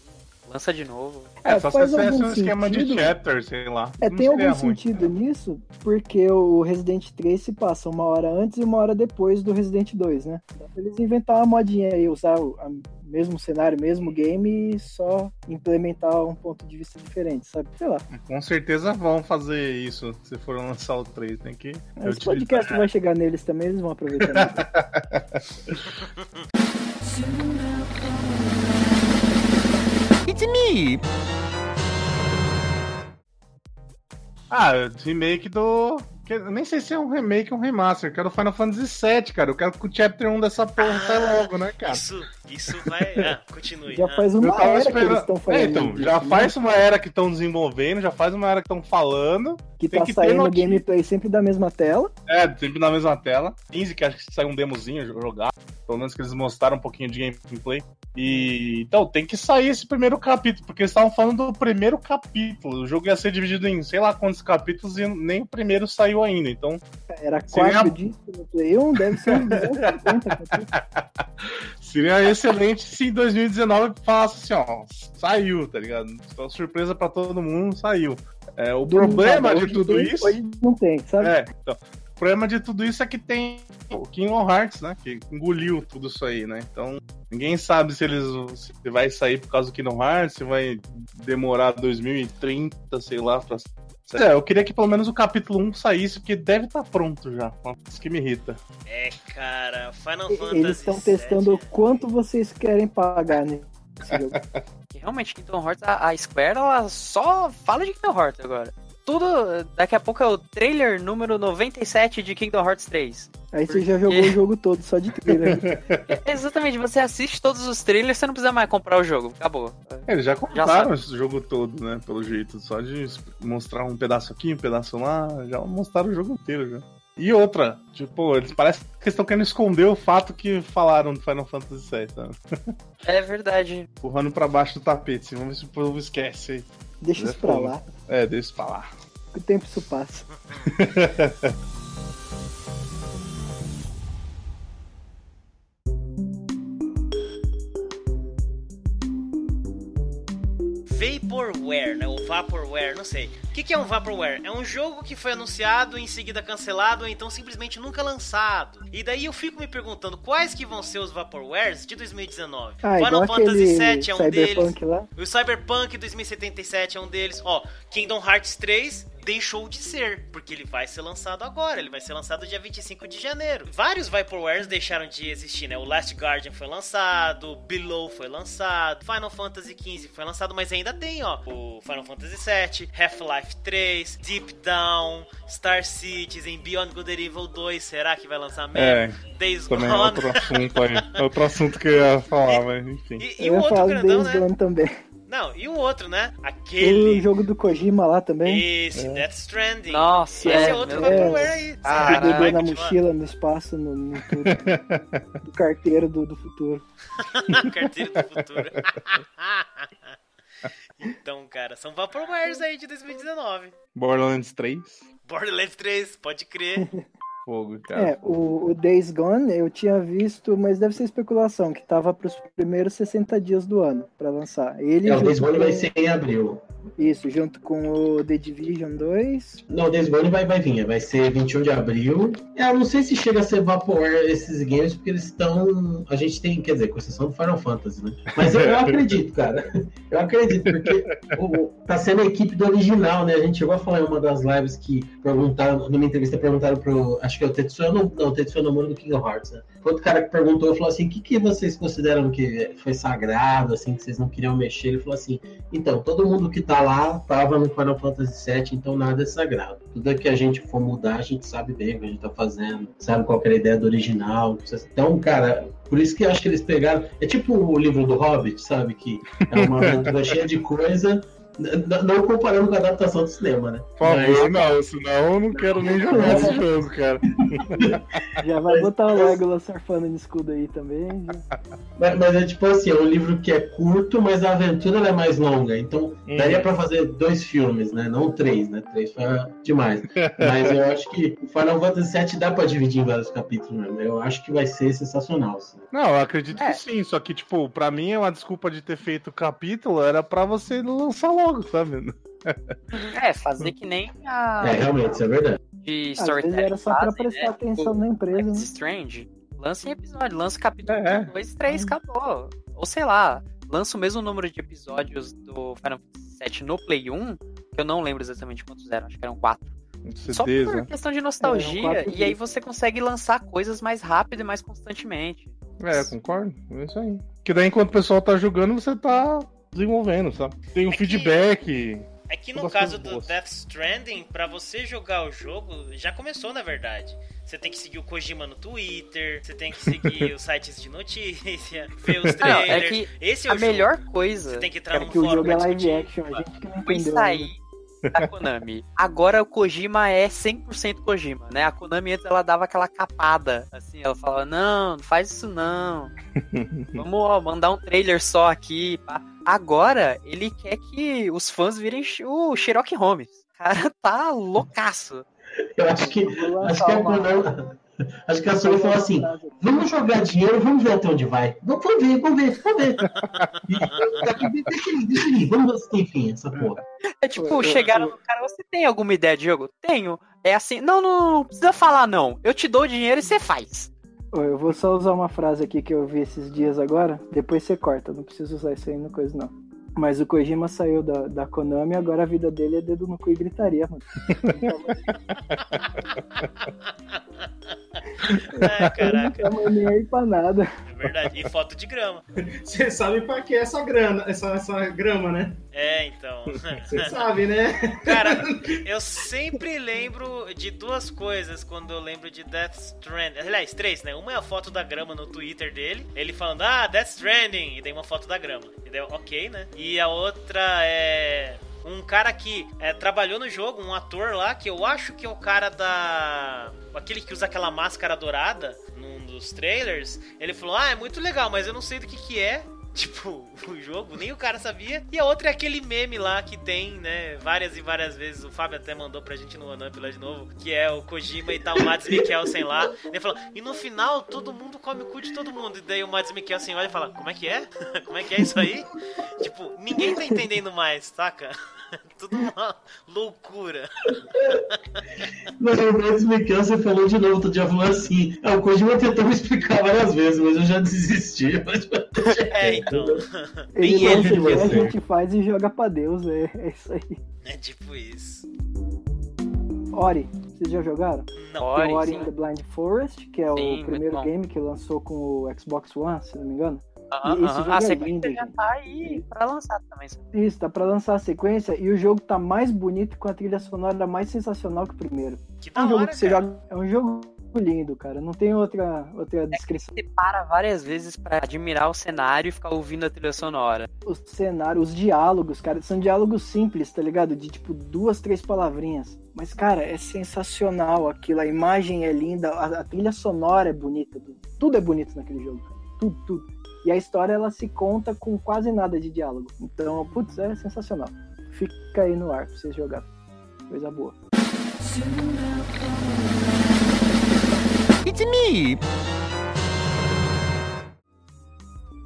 Lança de novo. É, só se algum um esquema de chapter, sei lá. É, tem algum ruim. sentido nisso, porque o Resident 3 se passa uma hora antes e uma hora depois do Resident 2, né? Pra eles inventar uma modinha aí, usar o mesmo cenário, mesmo game e só implementar um ponto de vista diferente, sabe? Sei lá. Com certeza vão fazer isso se for lançar o 3. Tem que. Esse utilizar- podcast vai chegar neles também, eles vão aproveitar. Ah, remake do. Nem sei se é um remake ou um remaster. Eu quero Final Fantasy VII, cara. Eu quero que o Chapter 1 dessa porra saia logo, né, cara? Isso, isso vai. Ah, continue. Já ah. faz uma era que eles esperando. estão É, falando. então, disso, já né? faz uma era que estão desenvolvendo, já faz uma era que estão falando. que tem tá que saindo notícia. gameplay sempre da mesma tela. É, sempre na mesma tela. 15, que acho que saiu um demozinho jogar. Pelo menos que eles mostraram um pouquinho de gameplay. E então tem que sair esse primeiro capítulo, porque eles estavam falando do primeiro capítulo. O jogo ia ser dividido em sei lá quantos capítulos e nem o primeiro saiu ainda. Então Era Seria- quatro discos no Play 1, deve ser uns 250 capítulos. seria excelente se em 2019 falasse assim, ó, saiu, tá ligado? Então, surpresa pra todo mundo, saiu. É, o Domingo, problema de tudo isso. Hoje não tem, sabe? É, então. O problema de tudo isso é que tem o Kingdom Hearts, né? Que engoliu tudo isso aí, né? Então, ninguém sabe se eles se vai sair por causa do Kingdom Hearts, se vai demorar 2030, sei lá, pra. É, eu queria que pelo menos o capítulo 1 saísse, porque deve estar pronto já. Isso que me irrita. É, cara, Final E- Fantasy. Eles estão testando o quanto vocês querem pagar nesse jogo. E realmente, Kingdom Hearts, a, a Square, ela só fala de Kingdom Hearts agora. Tudo, daqui a pouco é o trailer número 97 de Kingdom Hearts 3. Aí você já jogou o jogo todo só de trailer. Exatamente, você assiste todos os trailers, você não precisa mais comprar o jogo, acabou. É, Eles já compraram esse jogo todo, né? Pelo jeito. Só de mostrar um pedaço aqui, um pedaço lá, já mostraram o jogo inteiro já. E outra, tipo, eles parece que estão querendo esconder o fato que falaram do Final Fantasy VII, sabe? É verdade. Empurrando pra baixo do tapete. Vamos ver se o povo esquece aí. Deixa isso pra lá. É, deixa isso pra lá. Que o tempo isso passa. Vaporware, né? Ou Vaporware, não sei. O que, que é um Vaporware? É um jogo que foi anunciado, em seguida cancelado, ou então simplesmente nunca lançado. E daí eu fico me perguntando quais que vão ser os Vaporwares de 2019. Ah, Final Fantasy VII é um deles. Lá. O Cyberpunk 2077 é um deles. Ó, Kingdom Hearts 3 deixou de ser, porque ele vai ser lançado agora, ele vai ser lançado dia 25 de janeiro. Vários Vaporwares deixaram de existir, né? O Last Guardian foi lançado, Below foi lançado, Final Fantasy XV foi lançado, mas ainda tem, ó, o Final Fantasy VII, Half-Life 3, Deep Down, Star Citizen, Beyond Good and Evil 2, será que vai lançar É, mesmo? Days também é Gone. outro assunto aí. É outro assunto que eu ia falar, mas enfim. E, e Eu o ia outro grandão, Days né? Gone também. Não, e o outro, né? O Aquele. jogo do Kojima lá também. Esse, Death Stranding. Nossa, Esse é, é, outro. Vaporware aí. O Caraca. bebê na mochila, no espaço, no, no tudo. do carteiro do, do futuro. Carteira do futuro. então, cara, são Vaporwares aí de 2019. Borderlands 3. Borderlands 3, pode crer. Fogo, cara. É, o, o Days Gone eu tinha visto, mas deve ser especulação, que tava pros primeiros 60 dias do ano pra lançar. Ele É, o Days Gone vai ser em abril. Isso, junto com o The Division 2. Não, Days Gone vai, vai vir, vai ser 21 de abril. É, eu não sei se chega a ser Vaporware esses games, porque eles estão. A gente tem, quer dizer, com exceção do Final Fantasy, né? Mas eu, eu acredito, cara. Eu acredito, porque o, tá sendo a equipe do original, né? A gente chegou a falar em uma das lives que perguntaram, numa entrevista, perguntaram pro. Acho que é o Tetsuya, não, não, o Tetsuya Nomura do Kingdom Hearts, né? Outro cara que perguntou, falou assim: o que, que vocês consideram que foi sagrado, assim, que vocês não queriam mexer? Ele falou assim: então, todo mundo que tá lá tava no Final Fantasy VII, então nada é sagrado. Tudo que a gente for mudar, a gente sabe bem o que a gente tá fazendo, sabe qual era a ideia do original. Então, cara, por isso que eu acho que eles pegaram. É tipo o livro do Hobbit, sabe? Que é uma aventura cheia de coisa. Não comparando com a adaptação do cinema, né? Por favor, Mas- não, senão eu não quero nem jogar esse jogo, cara. Já vai botar o Legolas surfando no escudo aí também. Mas, mas é tipo assim, é um livro que é curto, mas a aventura ela é mais longa. Então Hum. daria pra fazer dois filmes, né? Não três, né? Três foi demais. Mas eu acho que o Final Fantasy VII dá pra dividir em vários capítulos mesmo. Eu acho que vai ser sensacional. assim. Não, eu acredito É. que sim, só que, tipo, pra mim é uma desculpa de ter feito o capítulo, era pra você lançar logo, sabe? É, fazer que nem a É, realmente, isso é verdade. de storytelling era só pra prestar né? atenção Tipo, na empresa, né? Strange, lança em episódio, lança capítulo É. 2, 3, acabou. Ou sei lá, lança o mesmo número de episódios do Final Fantasy VII no Play 1, que eu não lembro exatamente quantos eram, acho que eram 4. Com Só por questão de É, nostalgia, eram quatro e aí você consegue lançar coisas mais rápido e mais constantemente. É, concordo. É isso aí. Que daí, enquanto o pessoal tá jogando, você tá desenvolvendo, sabe? Tem um É que- feedback. É que no caso do boas. Death Stranding, pra você jogar o jogo, já começou na verdade. Você tem que seguir o Kojima no Twitter, você tem que seguir os sites de notícia, ver os Ah, não, trailers. é que Esse é o a jogo. melhor coisa Você tem que entrar num que o fórum jogo é live action, a gente que não foi entendeu. sair da Konami. Agora o Kojima é 100% Kojima, né? A Konami antes ela dava aquela capada, assim, ela falava: "Não, não faz isso não. Vamos ó, mandar um trailer só aqui, pá." Agora ele quer que os fãs virem o Sherlock Holmes. O cara tá loucaço. Eu acho que, acho que Konami- Acho que a Sony falou assim: vamos jogar dinheiro, vamos ver até onde vai. Vamos ver, vamos ver, vamos ver. Daqui- deixa ele, deixa ele, vamos ver se tem fim essa porra. É tipo, chegaram no cara, você tem alguma ideia de jogo? Tenho. É assim, não, não, não, não precisa falar não. Eu te dou o dinheiro e você faz. Eu vou só usar uma frase aqui que eu vi esses dias agora, depois você corta, não preciso usar isso aí no coisa não. Mas o Kojima saiu da, da Konami, agora a vida dele é dedo no cu e gritaria, mano. É, caraca, Não tá nem aí pra nada. é verdade. E foto de grama. Você sabe pra que essa grana, essa, essa grama, né? É, então. Você sabe, né? Cara, eu sempre lembro de duas coisas quando eu lembro de Death Stranding. Aliás, três, né? Uma é a foto da grama no Twitter dele, ele falando, ah, Death Stranding, e daí uma foto da grama. E daí, ok, né? E a outra é um cara que é, trabalhou no jogo, um ator lá, que eu acho que é o cara da. aquele que usa aquela máscara dourada num dos trailers. Ele falou: Ah, é muito legal, mas eu não sei do que que é. Tipo, o jogo, nem o cara sabia. E a outra é aquele meme lá que tem, né, várias e várias vezes. O Fábio até mandou pra gente no One lá de novo, que é o Kojima e tá o Mads Mikkelsen lá. Ele falou, e no final todo mundo come o cu de todo mundo. E daí o Mads Mikkelsen olha e fala, como é que é? como é que é isso aí? tipo, ninguém tá entendendo mais, saca? Tudo uma loucura. Mas o Mads Mikkelsen falou de novo, outro dia falou assim: ah, o Kojima tentou me explicar várias vezes, mas eu já desisti. Mas- É, então. Ele ele de ideia, a você. gente faz e joga pra Deus, é, é isso aí. É tipo isso. Ori, vocês já jogaram? Não. Ori, o Ori in the Blind Forest, que é Sim, o primeiro game que lançou com o Xbox One, se não me engano. Aham, E esse aham. jogo A é sequência lindo, já tá aí pra lançar também. Isso, tá pra lançar a sequência e o jogo tá mais bonito com a trilha sonora mais sensacional que o primeiro. Que É da um jogo hora, que você joga. É um jogo lindo, cara. Não tem outra, outra descrição. Você para várias vezes pra admirar o cenário e ficar ouvindo a trilha sonora. O cenário, os diálogos, cara, são diálogos simples, tá ligado? De tipo duas, três palavrinhas. Mas, cara, é sensacional aquilo. A imagem é linda, a, a trilha sonora é bonita. Tudo é bonito naquele jogo, cara. Tudo, tudo. E a história, ela se conta com quase nada de diálogo. Então, putz, é sensacional. Fica aí no ar pra vocês jogarem. Coisa boa. It's me!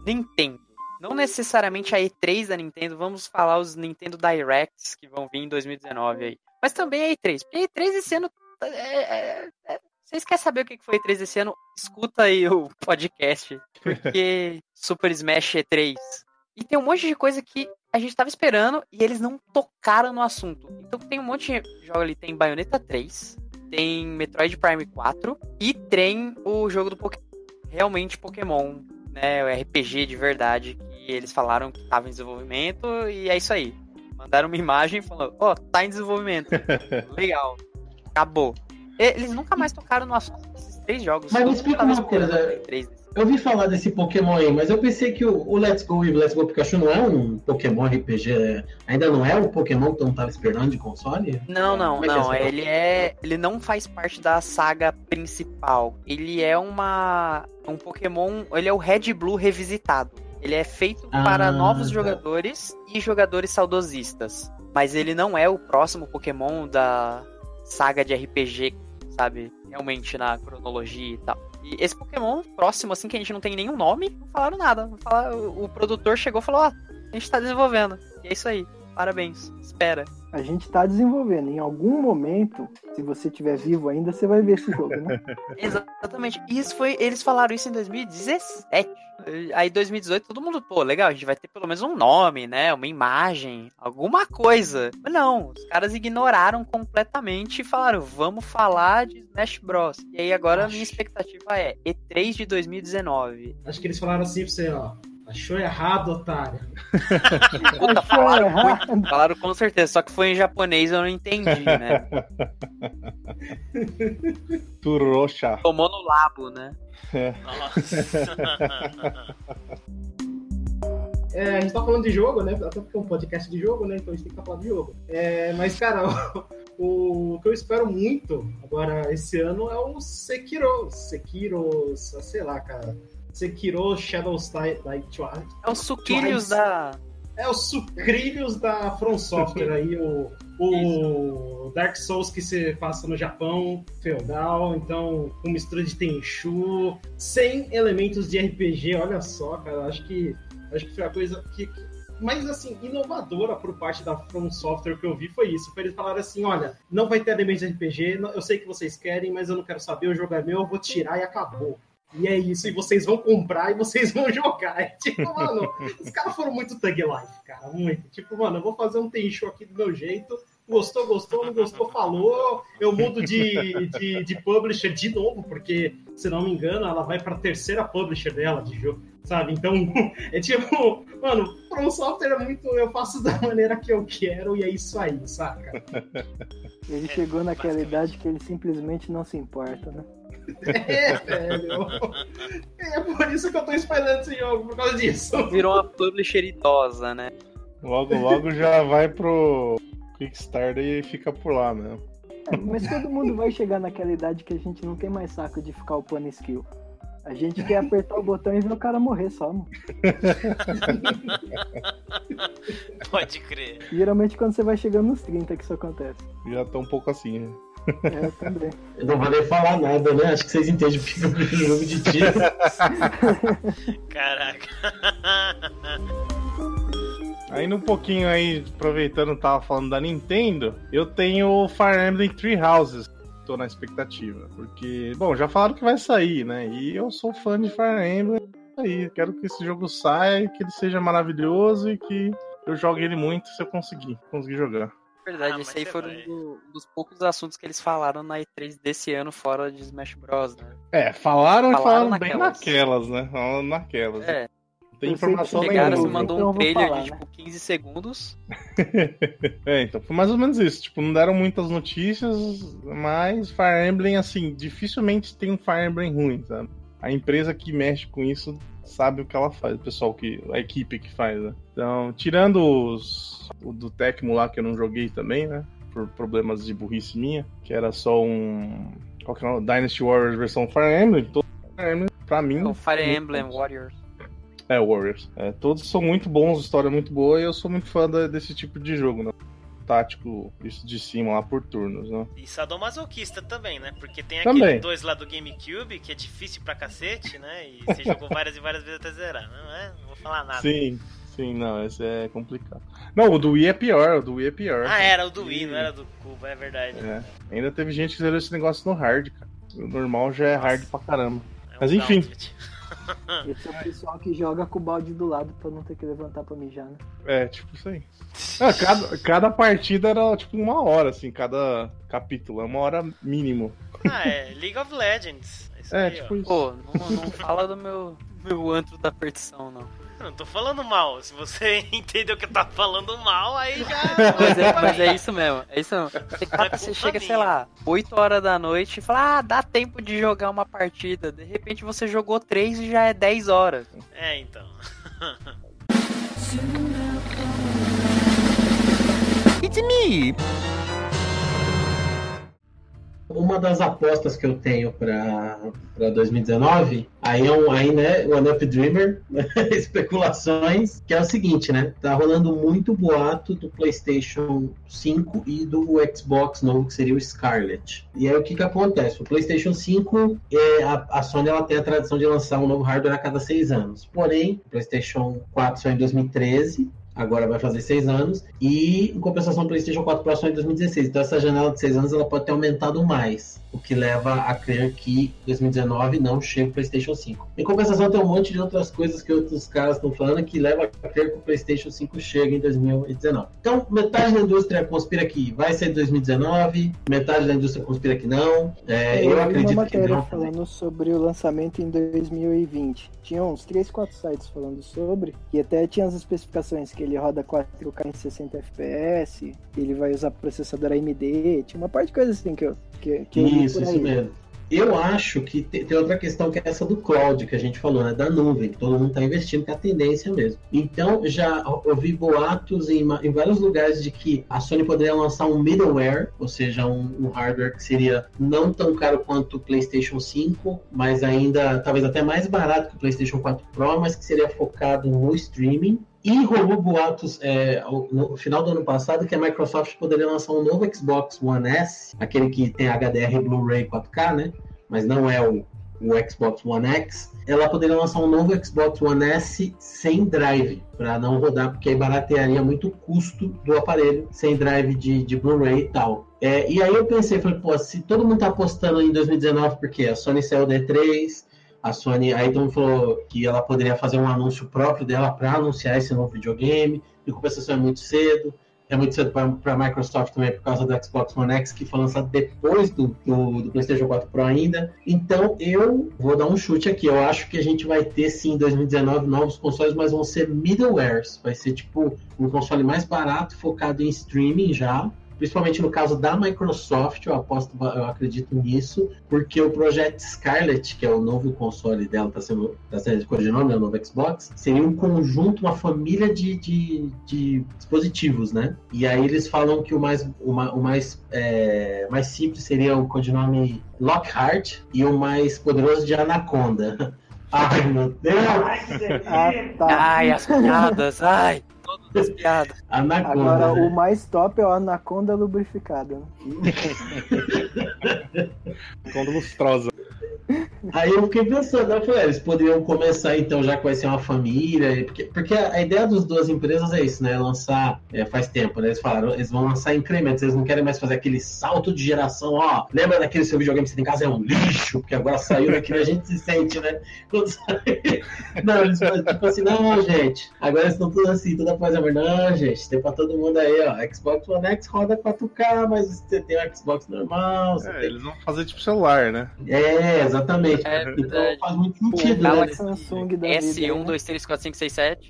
Nintendo. Não necessariamente a E3 da Nintendo, vamos falar os Nintendo Directs que vão vir em 2019 aí. Mas também a E3. Porque a E3 esse ano. é, é, é, vocês querem saber o que foi a E3 esse ano? Escuta aí o podcast. Porque Super Smash E3. E tem um monte de coisa que a gente tava esperando e eles não tocaram no assunto. Então tem um monte de jogo ali. Tem Bayonetta 3, tem Metroid Prime 4 e tem o jogo do Pokémon. Realmente Pokémon, né? O RPG de verdade que eles falaram que tava em desenvolvimento e é isso aí. Mandaram uma imagem falaram, ó, tá em desenvolvimento. Legal. Acabou. E- Eles nunca mais tocaram no assunto desses três jogos. Mas me explica uma coisa. a E3 desse. Eu ouvi falar desse Pokémon aí, mas eu pensei que o, o Let's Go e o Let's Go Pikachu não é um Pokémon RPG. é- Ainda não é o Pokémon que eu não tava esperando de console? Não, não, é é não. essa Ele é. Ele não faz parte da saga principal. Ele é uma. Um Pokémon. Ele é o Red Blue revisitado. Ele é feito Ah, para novos tá. jogadores e jogadores saudosistas. Mas ele não é o próximo Pokémon da saga de RPG, sabe? Realmente na cronologia e tal. E esse Pokémon próximo, assim, que a gente não tem nenhum nome, não falaram nada. Não falaram- o, produtor chegou e falou: Ó, a gente tá desenvolvendo. E é isso aí. Parabéns. Espera. A gente tá desenvolvendo. Em algum momento, se você estiver vivo ainda, você vai ver esse jogo, né? Exatamente. E Isso foi, eles falaram isso em 2017. Aí 2018 todo mundo, pô, legal, a gente vai ter pelo menos um nome, né? Uma imagem, alguma coisa. Mas não, os caras ignoraram completamente e falaram, vamos falar de Smash Bros. E aí agora a minha expectativa é E3 de 2019. Acho que eles falaram assim pra você, ó. Achou errado, otário. Puta, falaram, errado. muito, falaram com certeza, só que foi em japonês eu não entendi, né? Turoxa. Tomou no labo, né? Nossa. É, a gente tá falando de jogo, né? Até porque é um podcast de jogo, né? Então a gente tem que estar falando de jogo. É, mas, cara, o, o que eu espero muito agora esse ano é o Sekiro. Sekiro, sei lá, cara. Sekiro Shadows Die, Die Twice. É os suquilhos Twice. da. É os sucrilhos da From Software aí, o, o Dark Souls que se passa no Japão feudal, então com mistura de Tenchu, sem elementos de RPG, olha só, cara, acho que acho que foi a coisa que, que mais assim inovadora por parte da From Software que eu vi foi isso, foi eles falaram assim, olha, não vai ter elementos de RPG, eu sei que vocês querem, mas eu não quero saber, o jogo é meu, eu vou tirar e acabou. E é isso, e vocês vão comprar e vocês vão jogar. É tipo, mano, os caras foram muito Thug Life, cara, muito. Tipo, mano, eu vou fazer um Tenchu aqui do meu jeito. Gostou, gostou, não gostou, falou. Eu mudo de, de, de publisher de novo, porque, se não me engano, ela vai pra terceira publisher dela de jogo, sabe? Então, é tipo, mano, From Software é muito. Eu faço da maneira que eu quero e é isso aí, saca? Ele chegou naquela idade que ele simplesmente não se importa, né? É, velho. É por isso que eu tô spoilando esse jogo, por causa disso. Virou uma publisher idosa, né? Logo, logo já vai pro Kickstarter e fica por lá mesmo. É, mas todo mundo vai chegar naquela idade que a gente não tem mais saco de ficar upando skill. A gente quer apertar o botão e ver o cara morrer só, mano. Pode crer. Geralmente quando você vai chegando nos 30 que isso acontece. Já tá um pouco assim, né? É, eu também. Eu não vou nem falar nada, né? Acho que vocês entendem porque eu vejo jogo de tiro. Caraca. Ainda um pouquinho aí, aproveitando que tava falando da Nintendo, eu tenho o Fire Emblem Three Houses. Tô na expectativa. Porque, bom, já falaram que vai sair, né? E eu sou fã de Fire Emblem. Aí, quero que esse jogo saia, que ele seja maravilhoso e que eu jogue ele muito se eu conseguir, conseguir jogar. Verdade, Ah, esse aí você foi vai. um do- dos poucos assuntos que eles falaram na E3 desse ano, fora de Smash Bros, né? É, falaram e Falaram falaram bem naquelas. naquelas, né? Falaram naquelas. É, Não tem informação chegaram, vi, mandou então um trailer falar, de né? tipo 15 segundos. É, então foi mais ou menos isso. Tipo, não deram muitas notícias, mas Fire Emblem, assim, dificilmente tem um Fire Emblem ruim, sabe? A empresa que mexe com isso sabe o que ela faz, o pessoal que. a equipe que faz, né? Então, tirando os. o do Tecmo lá que eu não joguei também, né? Por problemas de burrice minha, que era só um. Qual que é o nome? Dynasty Warriors versão Fire Emblem, todo Fire Emblem, pra mim. O Fire Emblem bons. Warriors. É, Warriors. É, todos são muito bons, história é muito boa e eu sou muito fã da- desse tipo de jogo, né? Tático isso de cima lá por turnos, né? E sadomasoquista também, né? Porque tem Também. aquele dois lá do GameCube, que é difícil pra cacete, né? E você jogou várias e várias vezes até zerar. Não é? Não vou falar nada. Sim, sim, não, esse é complicado. Não, o do Wii é pior, o do Wii é pior. Ah, era o do Wii, não era do Cuba, é verdade. É. Ainda teve gente que zerou esse negócio no hard, cara. O normal já é Nossa. hard pra caramba. É um Mas enfim. Esse é o pessoal que joga com o balde do lado pra não ter que levantar pra mijar, né? É, tipo isso aí. Ah, cada, cada partida era tipo uma hora, assim, cada capítulo. É uma hora mínimo. Ah, é League of Legends. Isso É, aí, tipo ó. isso. Pô, não, não fala do meu, meu antro da perdição, não. Eu Não tô falando mal. Se você entendeu que eu tava falando mal, aí já. Mas é, mas é isso mesmo, é isso mesmo. Você, é você chega, sei minha. lá, 8 horas da noite e fala, ah, dá tempo de jogar uma partida. De repente você jogou 3 e já é 10 horas. É, então. Uma das apostas que eu tenho para 2019, aí é um, aí, né, One Up Dreamer, especulações, que é o seguinte, né? Tá rolando muito boato do PlayStation 5 e do Xbox novo, que seria o Scarlet. E aí o que que acontece? O PlayStation 5, é, a, a Sony ela tem a tradição de lançar um novo hardware a cada seis anos. Porém, o PlayStation 4 saiu em 2013, agora vai fazer seis anos, e em compensação o PlayStation 4 Pro só em 2016. Então essa janela de seis anos ela pode ter aumentado mais, o que leva a crer que 2019 não chega o PlayStation 5. Em compensação tem um monte de outras coisas que outros caras estão falando que leva a crer que o PlayStation 5 chega em 2019. Então metade da indústria conspira que vai ser em 2019, metade da indústria conspira que não. É, eu vi acredito uma que matéria não. falando sobre o lançamento em 2020. Tinha uns 3, 4 sites falando sobre, e até tinha as especificações que ele roda 4K em 60 FPS, ele vai usar processador AMD, tinha uma parte de coisa assim que eu, que, que eu Isso, isso mesmo. Eu acho que te- tem outra questão que é essa do cloud que a gente falou, né? Da nuvem, que todo mundo está investindo, que é a tendência mesmo. Então, já ouvi boatos em, em vários lugares de que a Sony poderia lançar um middleware, ou seja, um, um hardware que seria não tão caro quanto o PlayStation 5, mas ainda talvez até mais barato que o PlayStation 4 Pro, mas que seria focado no streaming. E rolou boatos é, no final do ano passado que a Microsoft poderia lançar um novo Xbox One S, aquele que tem HDR Blu-ray 4K, né? Mas não é o, o Xbox One X. Ela poderia lançar um novo Xbox One S sem drive, para não rodar, porque aí baratearia muito o custo do aparelho sem drive de, de Blu-ray e tal. É, e aí eu pensei, falei, pô, se todo mundo tá apostando em 2019, porque a Sony saiu da E3, a Sony, mundo falou que ela poderia fazer um anúncio próprio dela para anunciar esse novo videogame. Em compensação é muito cedo. É muito cedo para a Microsoft também por causa do Xbox One X, que foi lançado depois do, do, do PlayStation 4 Pro ainda. Então eu vou dar um chute aqui. Eu acho que a gente vai ter sim em 2019 novos consoles, mas vão ser middlewares. Vai ser tipo um console mais barato, focado em streaming já principalmente no caso da Microsoft, eu aposto, eu acredito nisso, porque o Project Scarlet, que é o novo console dela, está sendo, tá sendo de nome, né, o novo Xbox, seria um conjunto, uma família de, de, de dispositivos, né? E aí eles falam que o mais, o, o mais, é, mais simples seria o codinome Lockhart e o mais poderoso de Anaconda. Ai, meu Deus! Ah, tá. Ai, as piadas, ai, todas as piadas. Anaconda. Agora, né? o mais top é o Anaconda lubrificada. Quando lustrosa. Aí eu fiquei pensando, eu falei, ah, eles poderiam começar então, já ser uma família, porque, porque a ideia das duas empresas é isso, né? Lançar é, faz tempo, né? Eles falaram, eles vão lançar incrementos, eles não querem mais fazer aquele salto de geração, ó. Lembra daquele seu videogame que você tem em casa? É um lixo, porque agora saiu daquele, a gente se sente, né? Quando sai... Não, eles falam tipo assim, não, gente, agora eles estão tudo assim, toda coisa, mas não, gente, tem pra todo mundo aí, ó. Xbox One X roda 4K, mas você tem o Xbox normal, você É, tem... eles vão fazer tipo celular, né? É, exatamente. É então verdade. faz muito sentido, né? Samsung da vida, S1, né? 2, 3, 4, 5, 6, 7.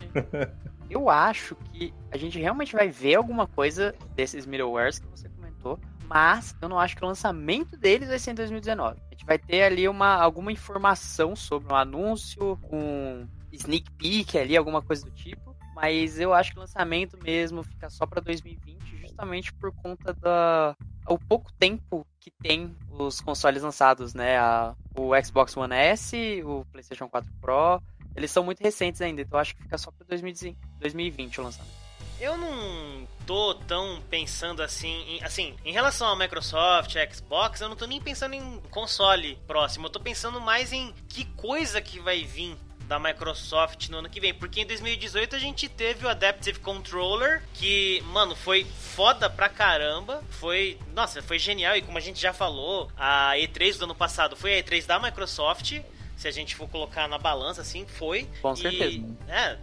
Eu acho que a gente realmente vai ver alguma coisa desses middlewares que você comentou, mas eu não acho que o lançamento deles vai ser em 2019. A gente vai ter ali uma, alguma informação sobre um anúncio, um sneak peek ali, alguma coisa do tipo, mas eu acho que o lançamento mesmo fica só para 2020, justamente por conta da o pouco tempo que tem os consoles lançados, né? A- o Xbox One S, o PlayStation 4 Pro, eles são muito recentes ainda, então eu acho que fica só para 2020 o lançamento. Eu não tô tão pensando assim, em, assim, em relação ao Microsoft, Xbox, eu não tô nem pensando em console próximo, eu tô pensando mais em que coisa que vai vir da Microsoft no ano que vem, porque em 2018 a gente teve o Adaptive Controller, que, mano, foi foda pra caramba, foi, nossa, foi genial e como a gente já falou, a E3 do ano passado foi a E3 da Microsoft, se a gente for colocar na balança, assim, foi. Com certeza. E, é,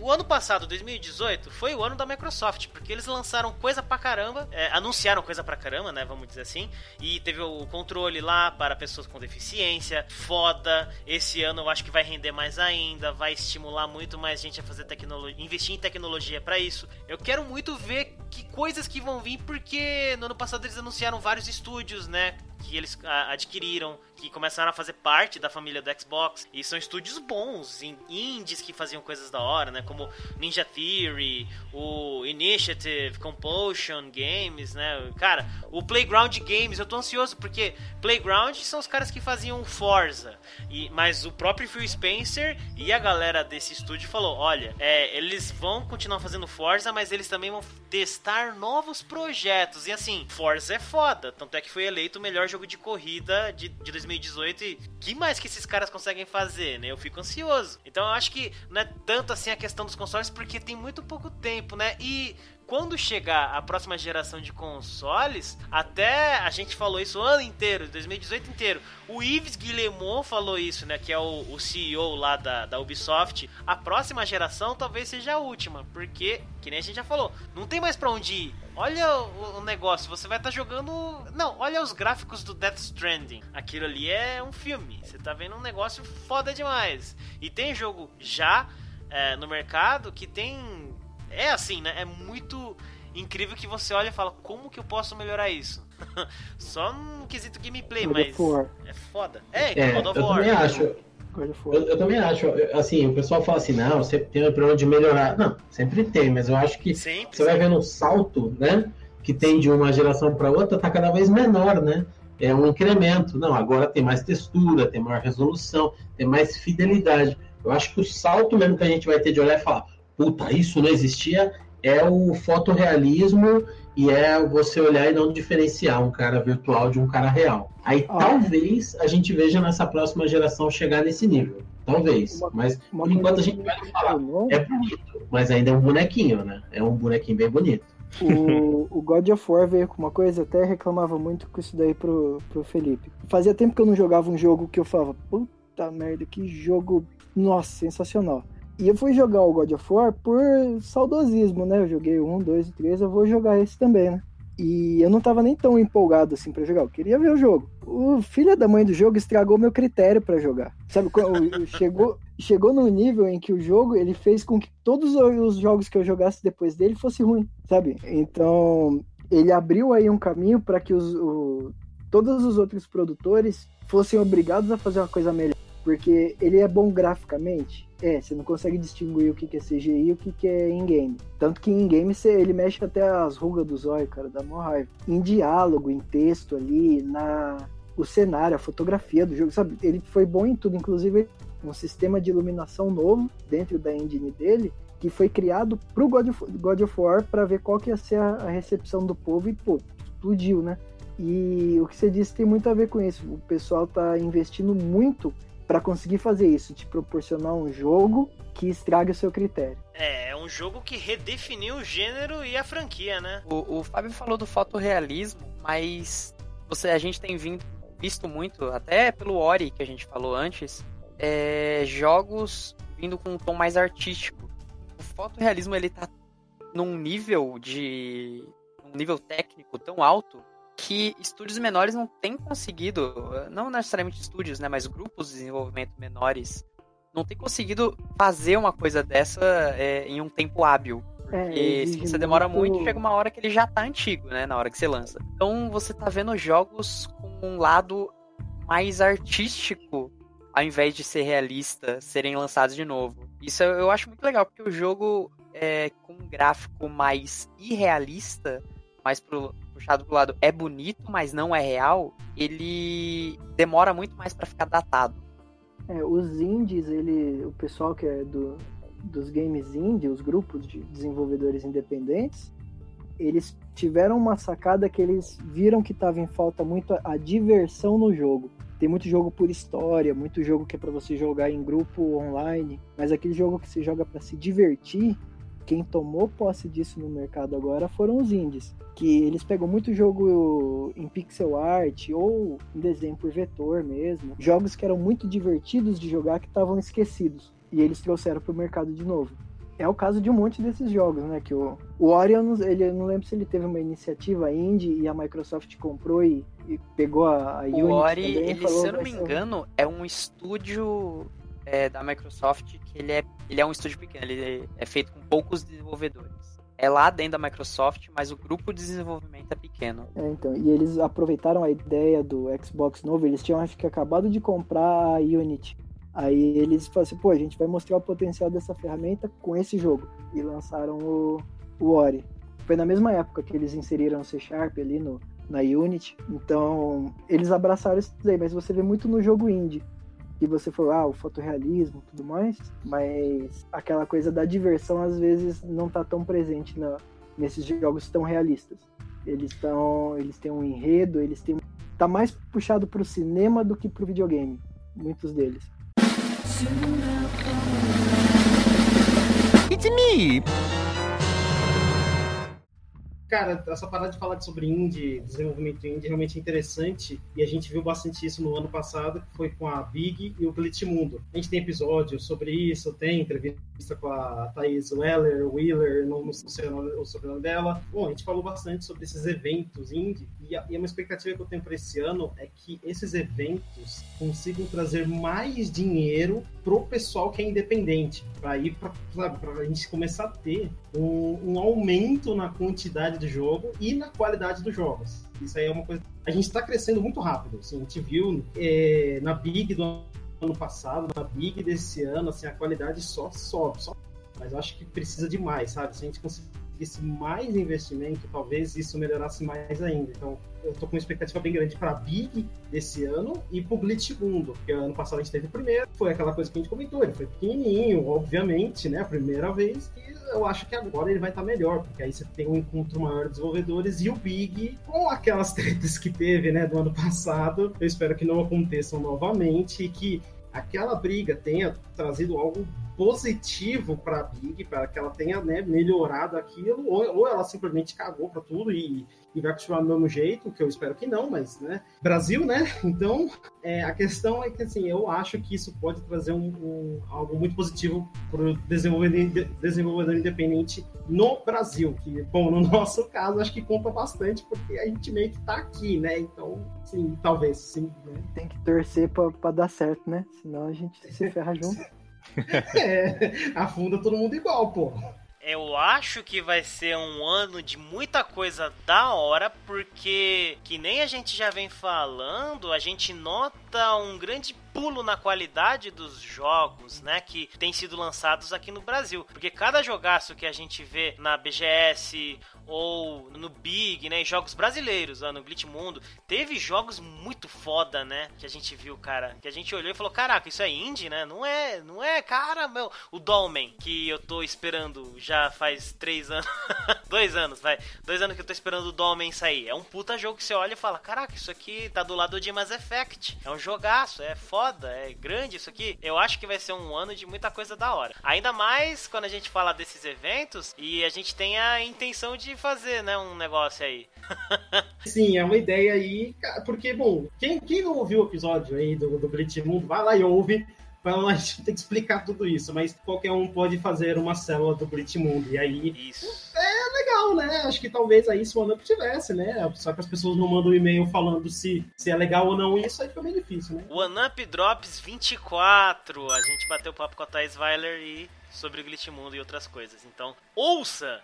o ano passado, 2018, foi o ano da Microsoft, porque eles lançaram coisa pra caramba, é, anunciaram coisa pra caramba, né? Vamos dizer assim. E teve o controle lá para pessoas com deficiência, foda. Esse ano eu acho que vai render mais ainda, vai estimular muito mais gente a fazer tecnologia, investir em tecnologia para isso. Eu quero muito ver que coisas que vão vir, porque no ano passado eles anunciaram vários estúdios, né? Que eles adquiriram, que começaram a fazer parte da família do Xbox. E são estúdios bons, indies que faziam coisas da hora, né? Como Ninja Theory, o Initiative, Compulsion Games, né? Cara, o Playground Games, eu tô ansioso porque Playground são os caras que faziam Forza. E, mas o próprio Phil Spencer e a galera desse estúdio falou: olha, é, eles vão continuar fazendo Forza, mas eles também vão testar novos projetos. E assim, Forza é foda. Tanto é que foi eleito o melhor jogo de corrida de, de 2018. E que mais que esses caras conseguem fazer, né? Eu fico ansioso. Então eu acho que não é tanto assim a questão dos consoles, porque tem muito pouco tempo, né? E quando chegar a próxima geração de consoles, até a gente falou isso o ano inteiro, 2018 inteiro. O Yves Guillemot falou isso, né? Que é o, o CEO lá da, da Ubisoft. A próxima geração talvez seja a última, porque, que nem a gente já falou, não tem mais pra onde ir. Olha o, o negócio, você vai estar tá jogando. Não, olha os gráficos do Death Stranding. Aquilo ali é um filme. Você tá vendo um negócio foda demais. E tem jogo já é, no mercado que tem é assim, né? É muito incrível que você olha e fala, como que eu posso melhorar isso? Só no quesito gameplay, God mas é foda. É, é God of eu War. Também acho. Eu, eu, também acho, assim, o pessoal fala assim, não, sempre tem um problema de melhorar. Não, sempre tem, mas eu acho que sempre, você vai vendo o salto, né? Que tem de uma geração para outra, tá cada vez menor, né? É um incremento. Não, agora tem mais textura, tem maior resolução, tem mais fidelidade. Eu acho que o salto mesmo que a gente vai ter de olhar e falar, puta, isso não existia, é o fotorrealismo e é você olhar e não diferenciar um cara virtual de um cara real. Aí ah. talvez a gente veja nessa próxima geração chegar nesse nível. Talvez. Uma, mas uma por enquanto a gente vai falar. É bonito, mas ainda é um bonequinho, né? É um bonequinho bem bonito. O, o God of War veio com uma coisa, até reclamava muito com isso daí pro, pro Felipe. Fazia tempo que eu não jogava um jogo que eu falava, puta merda, que jogo, nossa, sensacional. E eu fui jogar o God of War por saudosismo, né? Eu joguei um, dois e três, eu vou jogar esse também, né? E eu não tava nem tão empolgado assim para jogar, eu queria ver o jogo. O filho da mãe do jogo estragou meu critério para jogar. Sabe, chegou, chegou num nível em que o jogo ele fez com que todos os jogos que eu jogasse depois dele fossem ruins, sabe? Então, ele abriu aí um caminho para que os, o, todos os outros produtores fossem obrigados a fazer uma coisa melhor. Porque ele é bom graficamente, é, você não consegue distinguir o que, é CGI e o que, é in-game. Tanto que in-game ele mexe até as rugas dos olhos, cara, dá mó raiva. Em diálogo, em texto ali, na o cenário, a fotografia do jogo, sabe? Ele foi bom em tudo, inclusive um sistema de iluminação novo dentro da engine dele, que foi criado pro God of, God of War para ver qual que ia ser a, a recepção do povo e, pô, explodiu, né? E o que você disse tem muito a ver com isso. O pessoal tá investindo muito para conseguir fazer isso, te proporcionar um jogo que estraga o seu critério. É, é um jogo que redefiniu o gênero e a franquia, né? O, o Fábio falou do fotorrealismo, mas você, a gente tem vindo, visto muito, até pelo Ori que a gente falou antes, é, jogos vindo com um tom mais artístico. O fotorrealismo ele tá num nível de um nível técnico tão alto que estúdios menores não têm conseguido, não necessariamente estúdios, né, mas grupos de desenvolvimento menores, não têm conseguido fazer uma coisa dessa é, em um tempo hábil. É, porque é, se você demora muito... muito, chega uma hora que ele já tá antigo, né, na hora que você lança. Então você tá vendo jogos com um lado mais artístico ao invés de ser realista, serem lançados de novo. Isso eu, eu acho muito legal, porque o jogo é, com um gráfico mais irrealista, mais pro, puxado pro lado é bonito, mas não é real, ele demora muito mais para ficar datado. É, os indies, ele, o pessoal que é do, dos games indie, os grupos de desenvolvedores independentes, eles tiveram uma sacada que eles viram que estava em falta muito a, a diversão no jogo. Tem muito jogo por história, muito jogo que é para você jogar em grupo online, mas aquele jogo que você joga para se divertir, quem tomou posse disso no mercado agora foram os indies, que eles pegam muito jogo em pixel art ou em desenho por vetor mesmo, jogos que eram muito divertidos de jogar que estavam esquecidos e eles trouxeram para o mercado de novo. É o caso de um monte desses jogos, né? Que o, o Ori, eu não, ele, não lembro se ele teve uma iniciativa indie e a Microsoft comprou e, e pegou a, a Unity O Ori, ele, se eu não me engano, é um estúdio é, da Microsoft que ele é, ele é um estúdio pequeno, ele é feito com poucos desenvolvedores. É lá dentro da Microsoft, mas o grupo de desenvolvimento é pequeno. É, então, e eles aproveitaram a ideia do Xbox novo, eles tinham acho que acabado de comprar a Unity. Aí eles falaram assim, pô, a gente vai mostrar o potencial dessa ferramenta com esse jogo. E lançaram o, o Ori. Foi na mesma época que eles inseriram o C Sharp ali no, na Unity. Então, eles abraçaram isso daí, mas você vê muito no jogo indie. E você falou, ah, o fotorrealismo tudo mais, mas aquela coisa da diversão às vezes não tá tão presente na, nesses jogos tão realistas. Eles estão, eles têm um enredo, eles têm tá mais puxado pro cinema do que pro videogame, muitos deles. Cara, essa parada de falar sobre indie, desenvolvimento indie, realmente é interessante. E a gente viu bastante isso no ano passado, que foi com a Big e o Glitchmundo. A gente tem episódio sobre isso, tem entrevista com a Thaís Weller, Wheeler, não, não sei o nome- o sobrenome dela. Bom, a gente falou bastante sobre esses eventos indie. E, a, e uma expectativa que eu tenho para esse ano é que esses eventos consigam trazer mais dinheiro pro pessoal que é independente. Para ir para a gente começar a ter um, um aumento na quantidade de jogo e na qualidade dos jogos. Isso aí é uma coisa. A gente está crescendo muito rápido. Assim, a gente viu é, na Big do ano passado, na Big desse ano, assim, a qualidade só sobe, só. Mas eu acho que precisa de mais, sabe? Se a gente conseguisse mais investimento, talvez isso melhorasse mais ainda. Então, eu tô com uma expectativa bem grande para Big desse ano e pro Glitch Mundo, porque ano passado a gente teve o primeiro, foi aquela coisa que a gente comentou, ele foi pequenininho, obviamente, né, a primeira vez, e eu acho que agora ele vai estar melhor, porque aí você tem um encontro maior de desenvolvedores e o Big, com aquelas tretas que teve, né, do ano passado, eu espero que não aconteçam novamente e que aquela briga tenha trazido algo positivo para a Big, para que ela tenha né, melhorado aquilo, ou, ou ela simplesmente cagou para tudo e, e vai continuar do mesmo jeito, que eu espero que não, mas, né, Brasil, né, então, é, a questão é que, assim, eu acho que isso pode trazer um, um- algo muito positivo para o desenvolvedor, desenvolvedor independente no Brasil, que, bom, no nosso caso, acho que conta bastante, porque a gente meio que tá aqui, né, então, sim, talvez, sim, né? Tem que torcer pra dar certo, né? Senão a gente se ferra junto. É, afunda todo mundo igual, pô. Eu acho que vai ser um ano de muita coisa da hora, porque que nem a gente já vem falando, a gente nota um grande pulo na qualidade dos jogos, né, que têm sido lançados aqui no Brasil. Porque cada jogaço que a gente vê na BGS ou no Big, né, jogos brasileiros, lá no Glitch Mundo, teve jogos muito foda, né, que a gente viu, cara, que a gente olhou e falou, caraca, isso é indie, né? Não é, não é, cara, meu, o Dolmen, que eu tô esperando já faz três anos, dois anos, vai, dois anos que eu tô esperando o Dolmen sair. É um puta jogo que você olha e fala, caraca, isso aqui tá do lado de Mass Effect, é um jogaço, é foda, é grande isso aqui. Eu acho que vai ser um ano de muita coisa da hora. Ainda mais quando a gente fala desses eventos e a gente tem a intenção de fazer, né, um negócio aí. Sim, é uma ideia aí, porque, bom, quem, quem não ouviu o episódio aí do, do Glitch Mundo, vai lá e ouve, pra a gente tem que explicar tudo isso, mas qualquer um pode fazer uma célula do Glitch Mundo, e aí Isso. é legal, né? Acho que talvez aí se o OneUp tivesse, né? Só que as pessoas não mandam um e-mail falando se, se é legal ou não, isso aí fica bem difícil, né? Up Drops 24. A gente bateu papo com a Thais Weiler e sobre o Glitch Mundo e outras coisas. Então, ouça!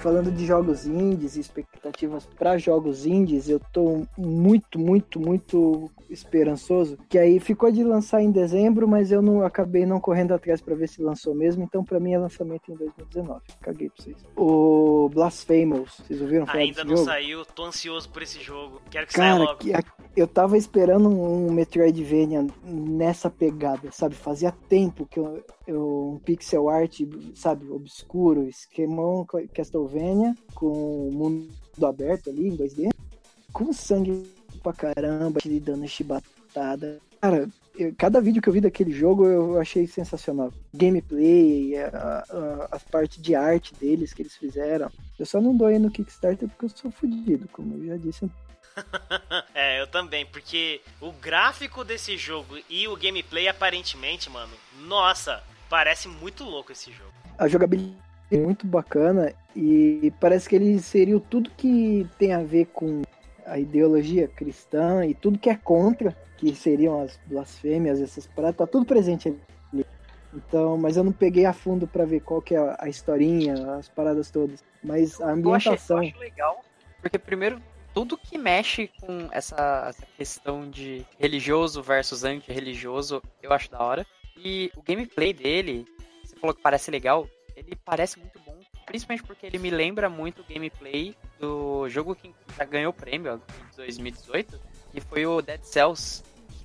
Falando de jogos indies e expectativas para jogos indies, eu tô muito, muito, muito esperançoso. Que aí ficou de lançar em dezembro, mas eu não acabei não correndo atrás para ver se lançou mesmo. Então, para mim, é lançamento em 2019. Caguei pra vocês. O Blasphemous, vocês ouviram falar Ainda não jogo? saiu, tô ansioso por esse jogo. Quero que saia Cara, logo. que, eu tava esperando um Metroidvania nessa pegada, sabe? Fazia tempo que eu, eu um pixel art, sabe, obscuro, esquemão Castlevania com mundo aberto ali em 2D, com sangue pra caramba, ele dando chibatada. Cara, eu, cada vídeo que eu vi daquele jogo eu achei sensacional. Gameplay, a, a, as partes de arte deles que eles fizeram. Eu só não dou aí no Kickstarter porque eu sou fodido, como eu já disse é, eu também, porque o gráfico desse jogo e o gameplay, aparentemente, mano, nossa, parece muito louco esse jogo. A jogabilidade muito bacana e parece que ele inseriu tudo que tem a ver com a ideologia cristã e tudo que é contra, que seriam as blasfêmias, essas paradas, tá tudo presente ali. Então, mas eu não peguei a fundo para ver qual que é a historinha, as paradas todas. Mas a ambientação. Eu acho, eu acho legal, porque primeiro tudo que mexe com essa, essa questão de religioso versus anti-religioso, eu acho da hora. E o gameplay dele, você falou que parece legal, ele parece muito bom, principalmente porque ele me lembra muito o gameplay do jogo que já ganhou o prêmio em 2018, que foi o Dead Cells.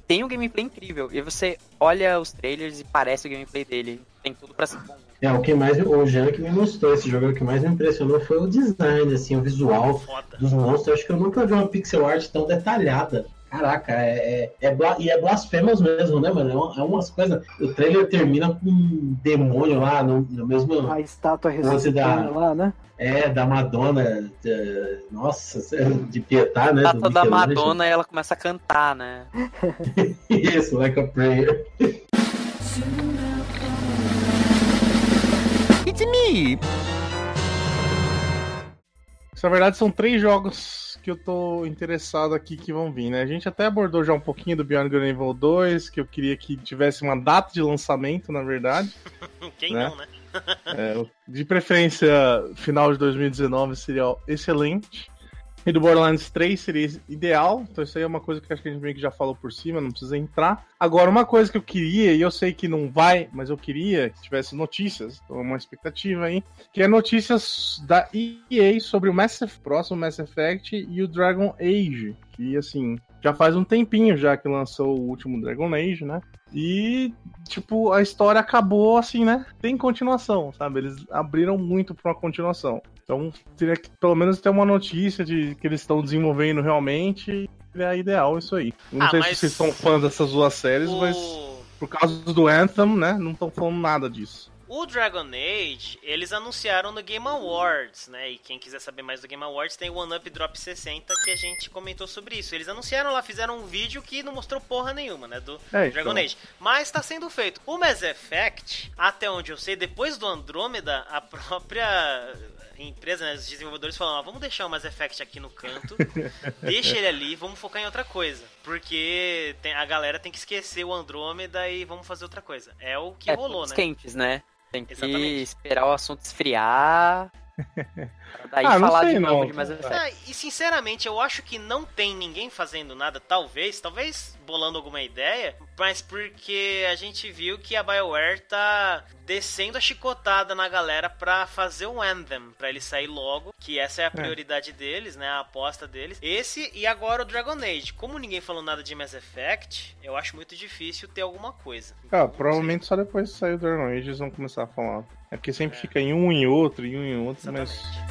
Tem um gameplay incrível, e você olha os trailers e parece o gameplay dele. Tem tudo pra ser bom. É, o que mais. O Jean que me mostrou esse jogo, o que mais me impressionou foi o design, assim, o visual Foda. dos monstros. Eu acho que eu nunca vi uma pixel art tão detalhada. Caraca, é, é, é e é blasfemas mesmo, né, mano? É, é umas coisas. O trailer termina com um demônio lá no, no mesmo. A estátua ressuscitando da, lá, né? É, da Madonna. De, nossa, de Pietá, né? A estátua da Madonna e ela começa a cantar, né? Isso, like a prayer. It's me! Na verdade, são três jogos que eu tô interessado aqui que vão vir, né? A gente até abordou já um pouquinho do Beyond Good Evil 2, que eu queria que tivesse uma data de lançamento, na verdade. Quem né? não, né? é, de preferência, final de 2019 seria excelente. E do Borderlands 3 seria ideal. Então isso aí é uma coisa que acho que a gente meio que já falou por cima, não precisa entrar. Agora, uma coisa que eu queria, e eu sei que não vai, mas eu queria que tivesse notícias, uma expectativa aí, que é notícias da EA sobre o Mass Effect, próximo Mass Effect e o Dragon Age. Que assim, já faz um tempinho já que lançou o último Dragon Age, né? E, tipo, a história acabou assim, né? Tem continuação, sabe? Eles abriram muito pra uma continuação. Então, teria que pelo menos ter uma notícia de que eles estão desenvolvendo realmente. É ideal isso aí. Não ah, sei se vocês são fãs dessas duas séries, o... mas por causa do Anthem, né? Não estão falando nada disso. O Dragon Age, eles anunciaram no Game Awards, né? E quem quiser saber mais do Game Awards tem o One Up Drop 60 que a gente comentou sobre isso. Eles anunciaram lá, fizeram um vídeo que não mostrou porra nenhuma, né? Do é, Dragon então. Age. Mas tá sendo feito. O Mass Effect, até onde eu sei, depois do Andromeda, a própria empresa, né, os desenvolvedores falam, ah, vamos deixar o Mass Effect aqui no canto, deixa ele ali, vamos focar em outra coisa. Porque tem, a galera tem que esquecer o Andrômeda e vamos fazer outra coisa. É o que é, rolou, né? quentes, né? Tem que Exatamente. esperar o assunto esfriar. Daí ah, falar sei, de novo não. de Mass Effect. É, e sinceramente, eu acho que não tem ninguém fazendo nada, talvez, talvez bolando alguma ideia, mas porque a gente viu que a BioWare tá descendo a chicotada na galera pra fazer o Anthem, pra ele sair logo, que essa é a é. prioridade é. deles, né, a aposta deles. Esse e agora o Dragon Age. Como ninguém falou nada de Mass Effect, eu acho muito difícil ter alguma coisa. Então, ah, provavelmente só depois de sair o Dragon Age eles vão começar a falar. É porque sempre é. fica em um em outro, em um em outro, Exatamente. mas...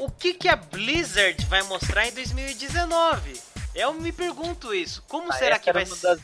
O que, que a Blizzard vai mostrar em 2019? Eu me pergunto isso. Como ah, será que vai ser?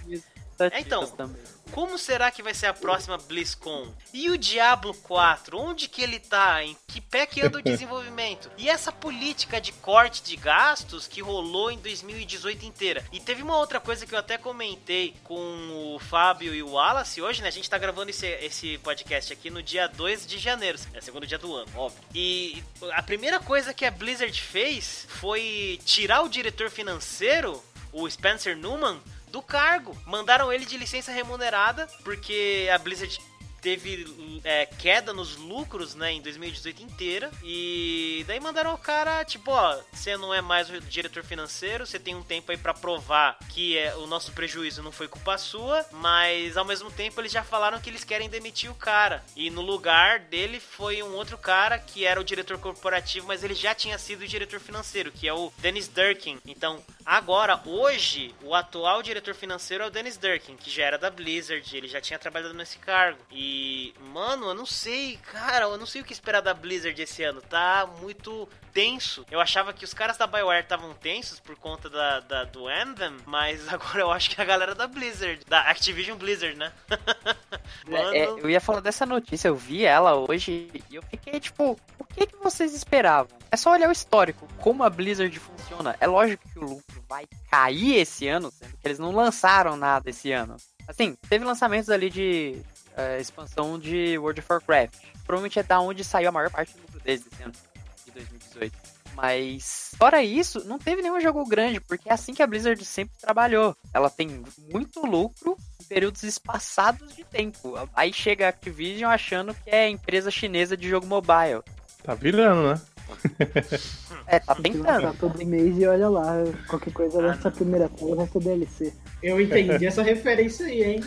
É, então, também. Como será que vai ser a próxima BlizzCon? E o Diablo 4? Onde que ele tá? Em que pé que anda o desenvolvimento? E essa política de corte de gastos que rolou em 2018 inteira? E teve uma outra coisa que eu até comentei com o Fábio e o Wallace hoje, né? A gente tá gravando esse, esse podcast aqui no dia 2 de janeiro. É o segundo dia do ano, óbvio. E a primeira coisa que a Blizzard fez foi tirar o diretor financeiro, o Spencer Newman, do cargo. Mandaram ele de licença remunerada, porque a Blizzard teve é, queda nos lucros, né, em 2018 inteira. E daí mandaram o cara, tipo, ó, você não é mais o diretor financeiro, você tem um tempo aí para provar que é, o nosso prejuízo não foi culpa sua, mas ao mesmo tempo eles já falaram que eles querem demitir o cara. E no lugar dele foi um outro cara que era o diretor corporativo, mas ele já tinha sido o diretor financeiro, que é o Dennis Durkin. Então, agora, hoje, o atual diretor financeiro é o Dennis Durkin, que já era da Blizzard, ele já tinha trabalhado nesse cargo. E, mano, eu não sei, cara, eu não sei o que esperar da Blizzard esse ano. Tá muito tenso. Eu achava que os caras da BioWare estavam tensos por conta da, da, do Anthem, mas agora eu acho que a galera da Blizzard, da Activision Blizzard, né? Mano... É, eu ia falar dessa notícia, eu vi ela hoje e eu fiquei tipo, o que, que vocês esperavam? É só olhar o histórico, como a Blizzard funciona. É lógico que o lucro vai cair esse ano, sendo que eles não lançaram nada esse ano. Assim, teve lançamentos ali de uh, expansão de World of Warcraft. Provavelmente é da onde saiu a maior parte do lucro deles esse ano, de 2018. Mas, fora isso, não teve nenhum jogo grande, porque é assim que a Blizzard sempre trabalhou. Ela tem muito lucro em períodos espaçados de tempo. Aí chega a Activision achando que é empresa chinesa de jogo mobile. Tá virando, né? É, tá tentando. Tá todo mês e olha lá, qualquer coisa ah, primeira tela vai ser DLC. Eu entendi essa referência aí, hein?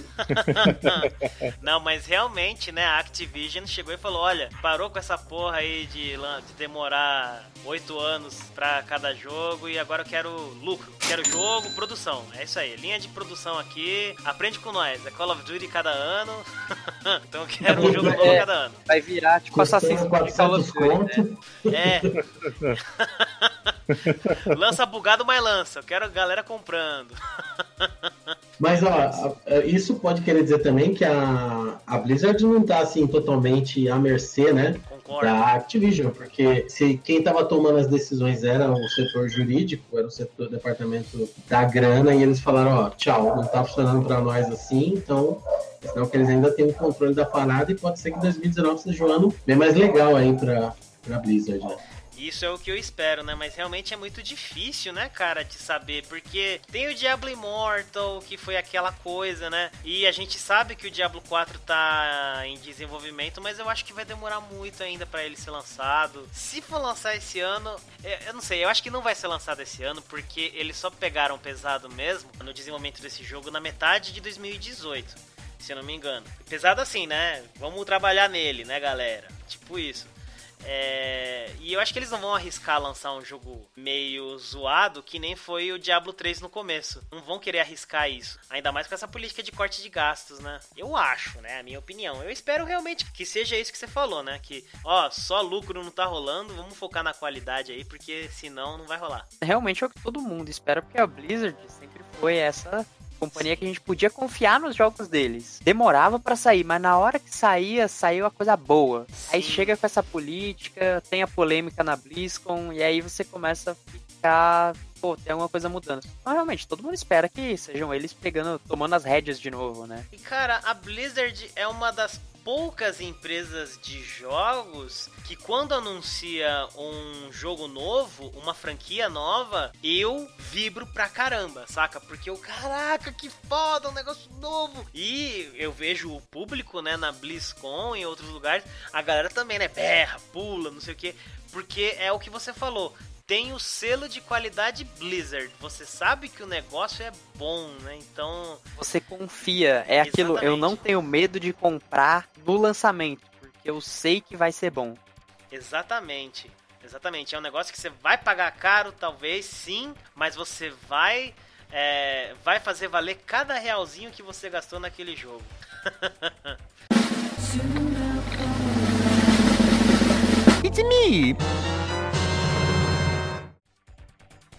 não, mas realmente, né, a Activision chegou e falou: olha, parou com essa porra aí de, de demorar oito anos pra cada jogo e agora eu quero lucro. Quero jogo, produção. É isso aí, linha de produção aqui. Aprende com nós. É Call of Duty cada ano. então eu quero um jogo novo é, cada ano. Vai virar tipo Assassin's Creed Call of Duty. Né? É. lança bugado, mas lança. Eu quero galera comprando. Mas, ó, isso pode querer dizer também que a, a Blizzard não tá, assim, totalmente à mercê, né? Concordo. Da Activision, porque se quem tava tomando as decisões era o setor jurídico, era o setor, o departamento da grana, e eles falaram, ó, tchau, não tá funcionando pra nós assim, então Senão que eles ainda têm o controle da parada e pode ser que 2019 seja um ano bem mais legal aí pra, pra Blizzard, né? Isso é o que eu espero, né? Mas realmente é muito difícil, né, cara, de saber. Porque tem o Diablo Immortal, que foi aquela coisa, né? E a gente sabe que o Diablo 4 tá em desenvolvimento, mas eu acho que vai demorar muito ainda para ele ser lançado. Se for lançar esse ano, eu não sei, eu acho que não vai ser lançado esse ano, porque eles só pegaram pesado mesmo no desenvolvimento desse jogo na metade de 2018 se eu não me engano. Pesado assim, né? Vamos trabalhar nele, né, galera? Tipo isso. É... E eu acho que eles não vão arriscar lançar um jogo meio zoado, que nem foi o Diablo 3 no começo. Não vão querer arriscar isso. Ainda mais com essa política de corte de gastos, né? Eu acho, né? A minha opinião. Eu espero realmente que seja isso que você falou, né? Que, ó, só lucro não tá rolando, vamos focar na qualidade aí, porque senão não vai rolar. Realmente é o que todo mundo espera, porque a Blizzard sempre foi essa companhia que a gente podia confiar nos jogos deles. Demorava para sair, mas na hora que saía, saiu a coisa boa. Aí chega com essa política, tem a polêmica na BlizzCon, e aí você começa a ficar pô, tem alguma coisa mudando. Mas realmente, todo mundo espera que sejam eles pegando, tomando as rédeas de novo, né? E cara, a Blizzard é uma das poucas empresas de jogos que quando anuncia um jogo novo, uma franquia nova, eu vibro pra caramba, saca? Porque eu, caraca, que foda, um negócio novo. E eu vejo o público, né, na BlizzCon e outros lugares, a galera também, né, berra, pula, não sei o que, porque é o que você falou tem o selo de qualidade Blizzard. Você sabe que o negócio é bom, né? Então. Você confia. É Exatamente. aquilo, eu não tenho medo de comprar no lançamento, porque eu sei que vai ser bom. Exatamente. Exatamente. É um negócio que você vai pagar caro, talvez, sim, mas você vai. É, vai fazer valer cada realzinho que você gastou naquele jogo. It's me!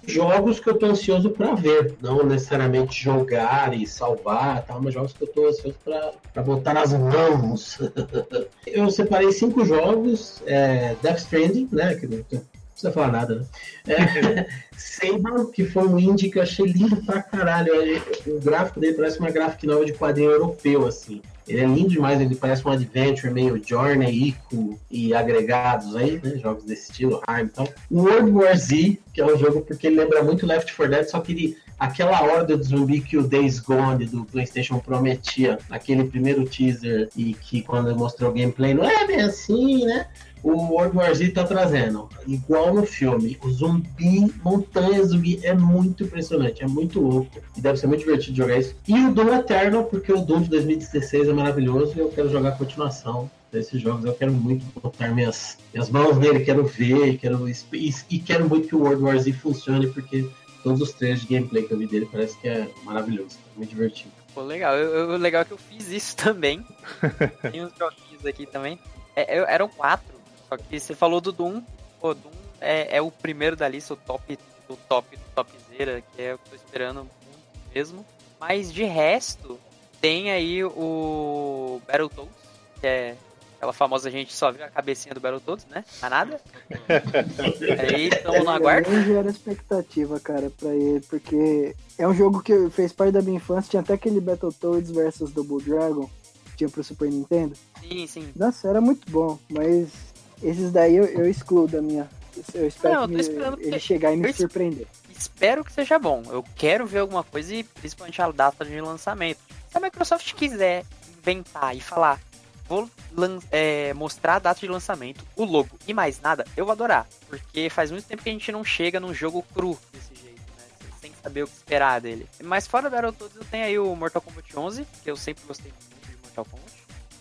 Jogos que eu tô ansioso para ver, não necessariamente jogar e salvar, tal, mas jogos que eu tô ansioso para botar nas mãos. eu separei cinco jogos, é, Death Stranding, né, que precisa falar nada, né? É, Sable, que foi um indie que eu achei lindo pra caralho. O gráfico dele parece uma graphic nova de quadrinho europeu, assim. Ele é lindo demais, ele parece um adventure meio Journey, Ico e agregados aí, né? Jogos desse estilo, Harm e tal. World War Z, que é um jogo porque ele lembra muito Left 4 Dead, só que ele, aquela horda de zumbi que o Days Gone do PlayStation prometia naquele primeiro teaser e que quando mostrou o gameplay não é bem assim, né? O World War Z tá trazendo. Igual no filme, o zumbi, montanha zumbi, é muito impressionante, é muito louco. E deve ser muito divertido jogar isso. E o Doom Eternal, porque o Doom de 2016 é maravilhoso e eu quero jogar a continuação desses jogos. Eu quero muito botar minhas, minhas mãos nele, quero ver, quero e, e quero muito que o World War Z funcione, porque todos os trailers de gameplay que eu vi dele parece que é maravilhoso, é muito divertido. Pô, legal. O legal é que eu fiz isso também. Tem uns joguinhos aqui também. É, eu, eram quatro. Só que você falou do Doom. Pô, Doom é, é o primeiro da lista, o top do top do topzera, que é o que eu tô esperando muito mesmo. Mas de resto, tem aí o Battletoads, que é aquela famosa gente só viu a cabecinha do Battletoads, né? Não nada. aí estamos no aguardo. Eu gera expectativa, cara, pra ele, porque é um jogo que fez parte da minha infância. Tinha até aquele Battletoads versus Double Dragon, que tinha pro Super Nintendo. Sim, sim. Nossa, era muito bom, mas esses daí eu, eu excluo da minha. Eu espero Não, eu que ele chegar e me surpreender. Espero que seja bom. Eu quero ver alguma coisa e principalmente a data de lançamento. Se a Microsoft quiser inventar e falar, vou é, mostrar a data de lançamento, o logo e mais nada, eu vou adorar. Porque faz muito tempo que a gente não chega num jogo cru desse jeito, né? Sem saber o que esperar dele. Mas fora Battletoads eu tenho aí o Mortal Kombat 11, que eu sempre gostei muito de Mortal Kombat.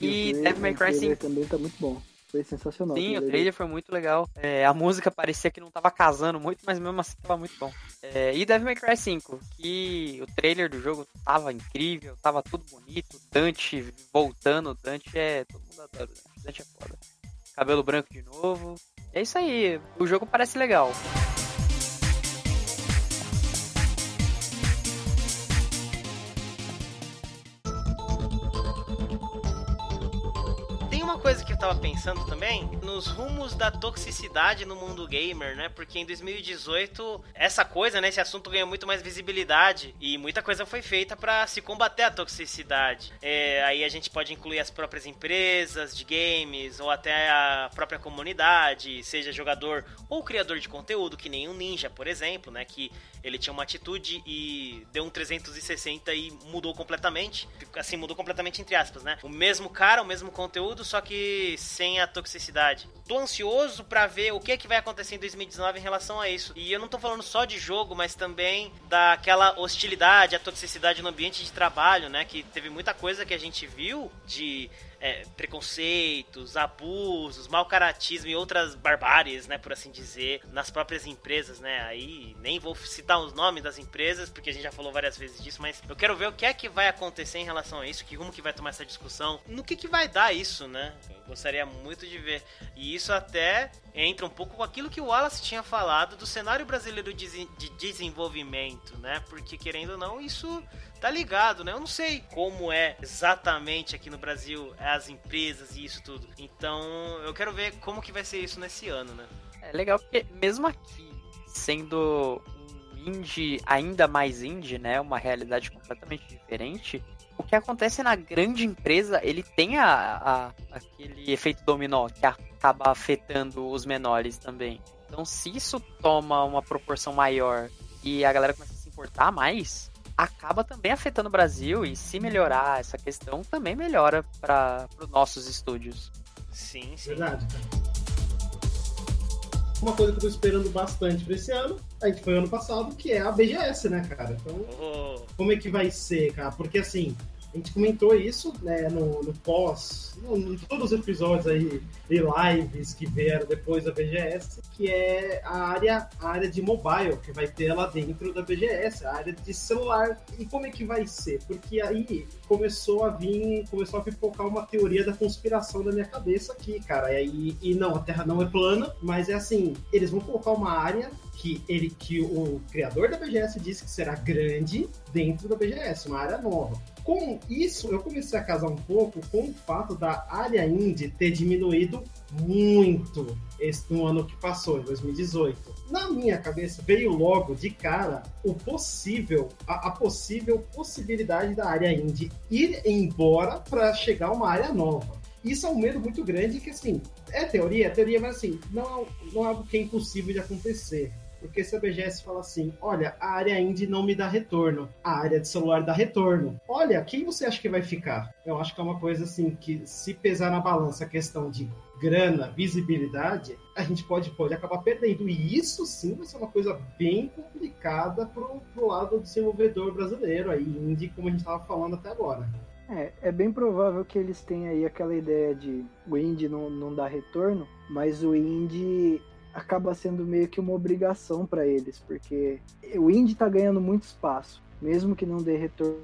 E, e Devil May Cry 5. também tá muito bom. Foi sensacional. Sim, o trailer foi muito legal. É, a música parecia que não tava casando muito, mas mesmo assim tava muito bom. É, e Devil May Cry 5, que o trailer do jogo tava incrível, tava tudo bonito, Dante voltando, Dante é. Todo mundo adora, Dante, Dante é foda. Cabelo branco de novo. É isso aí, o jogo parece legal. Tava pensando também, nos rumos da toxicidade no mundo gamer, né? Porque em 2018, essa coisa, né? Esse assunto ganhou muito mais visibilidade e muita coisa foi feita para se combater a toxicidade. É, aí a gente pode incluir as próprias empresas de games ou até a própria comunidade, seja jogador ou criador de conteúdo, que nem o Ninja, por exemplo, né? Que ele tinha uma atitude e deu um 360 e mudou completamente. Assim, mudou completamente entre aspas, né? O mesmo cara, o mesmo conteúdo, só que sem a toxicidade. Tô ansioso para ver o que é que vai acontecer em 2019 em relação a isso. E eu não tô falando só de jogo, mas também daquela hostilidade, a toxicidade no ambiente de trabalho, né? Que teve muita coisa que a gente viu de é, preconceitos, abusos, mau caratismo e outras barbáries, né, por assim dizer, nas próprias empresas, né? Aí nem vou citar os nomes das empresas, porque a gente já falou várias vezes disso, mas eu quero ver o que é que vai acontecer em relação a isso, que rumo que vai tomar essa discussão, no que que vai dar isso, né? Gostaria muito de ver. E isso até entra um pouco com aquilo que o Wallace tinha falado do cenário brasileiro de desenvolvimento, né? Porque querendo ou não, isso tá ligado, né? Eu não sei como é exatamente aqui no Brasil as empresas e isso tudo. Então, eu quero ver como que vai ser isso nesse ano, né? É legal porque mesmo aqui sendo indie ainda mais indie, né, uma realidade completamente diferente, o que acontece na grande empresa, ele tem a, a, aquele efeito dominó que acaba afetando os menores também. Então, se isso toma uma proporção maior e a galera começa a se importar mais, acaba também afetando o Brasil e se melhorar essa questão, também melhora para os nossos estúdios. Sim, sim. Verdade, cara. Uma coisa que eu tô esperando bastante pra esse ano, a gente foi ano passado, que é a BGS, né, cara? Então, Oh, como é que vai ser, cara? Porque assim, a gente comentou isso né, no, no pós, em todos os episódios aí de lives que vieram depois da BGS, que é a área, a área de mobile que vai ter lá dentro da BGS, a área de celular. E como é que vai ser? Porque aí começou a vir, começou a pipocar uma teoria da conspiração da minha cabeça aqui, cara. E, e não, a Terra não é plana, mas é assim, eles vão colocar uma área que ele que o criador da BGS disse que será grande dentro da BGS, uma área nova. Com isso, eu comecei a casar um pouco com o fato da área indie ter diminuído muito esse, no ano que passou, em 2018. Na minha cabeça veio logo de cara o possível, a, a possível possibilidade da área indie ir embora para chegar uma área nova. Isso é um medo muito grande que, assim, é teoria, é teoria, mas assim, não, não é algo que é impossível de acontecer. Porque se a BGS fala assim, olha, a área indie não me dá retorno, a área de celular dá retorno. Olha, quem você acha que vai ficar? Eu acho que é uma coisa assim que se pesar na balança a questão de grana, visibilidade, a gente pode, pode acabar perdendo. E isso sim vai ser uma coisa bem complicada pro, pro lado do desenvolvedor brasileiro aí, indie, como a gente estava falando até agora. É, é bem provável que eles tenham aí aquela ideia de o indie não, não dá retorno, mas o indie acaba sendo meio que uma obrigação para eles, porque o indie tá ganhando muito espaço, mesmo que não dê retorno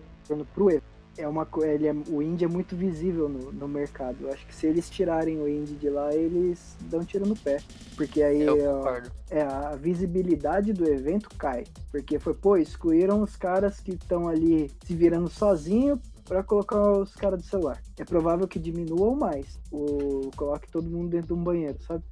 pro evento. É uma, ele é, o indie é muito visível no, no mercado. Eu acho que se eles tirarem o indie de lá, eles dão um tiro no pé. Porque aí ó, é, a visibilidade do evento cai. Porque foi, pô, excluíram os caras que estão ali se virando sozinho para colocar os caras do celular. É provável que diminuam mais. O coloque todo mundo dentro de um banheiro, sabe?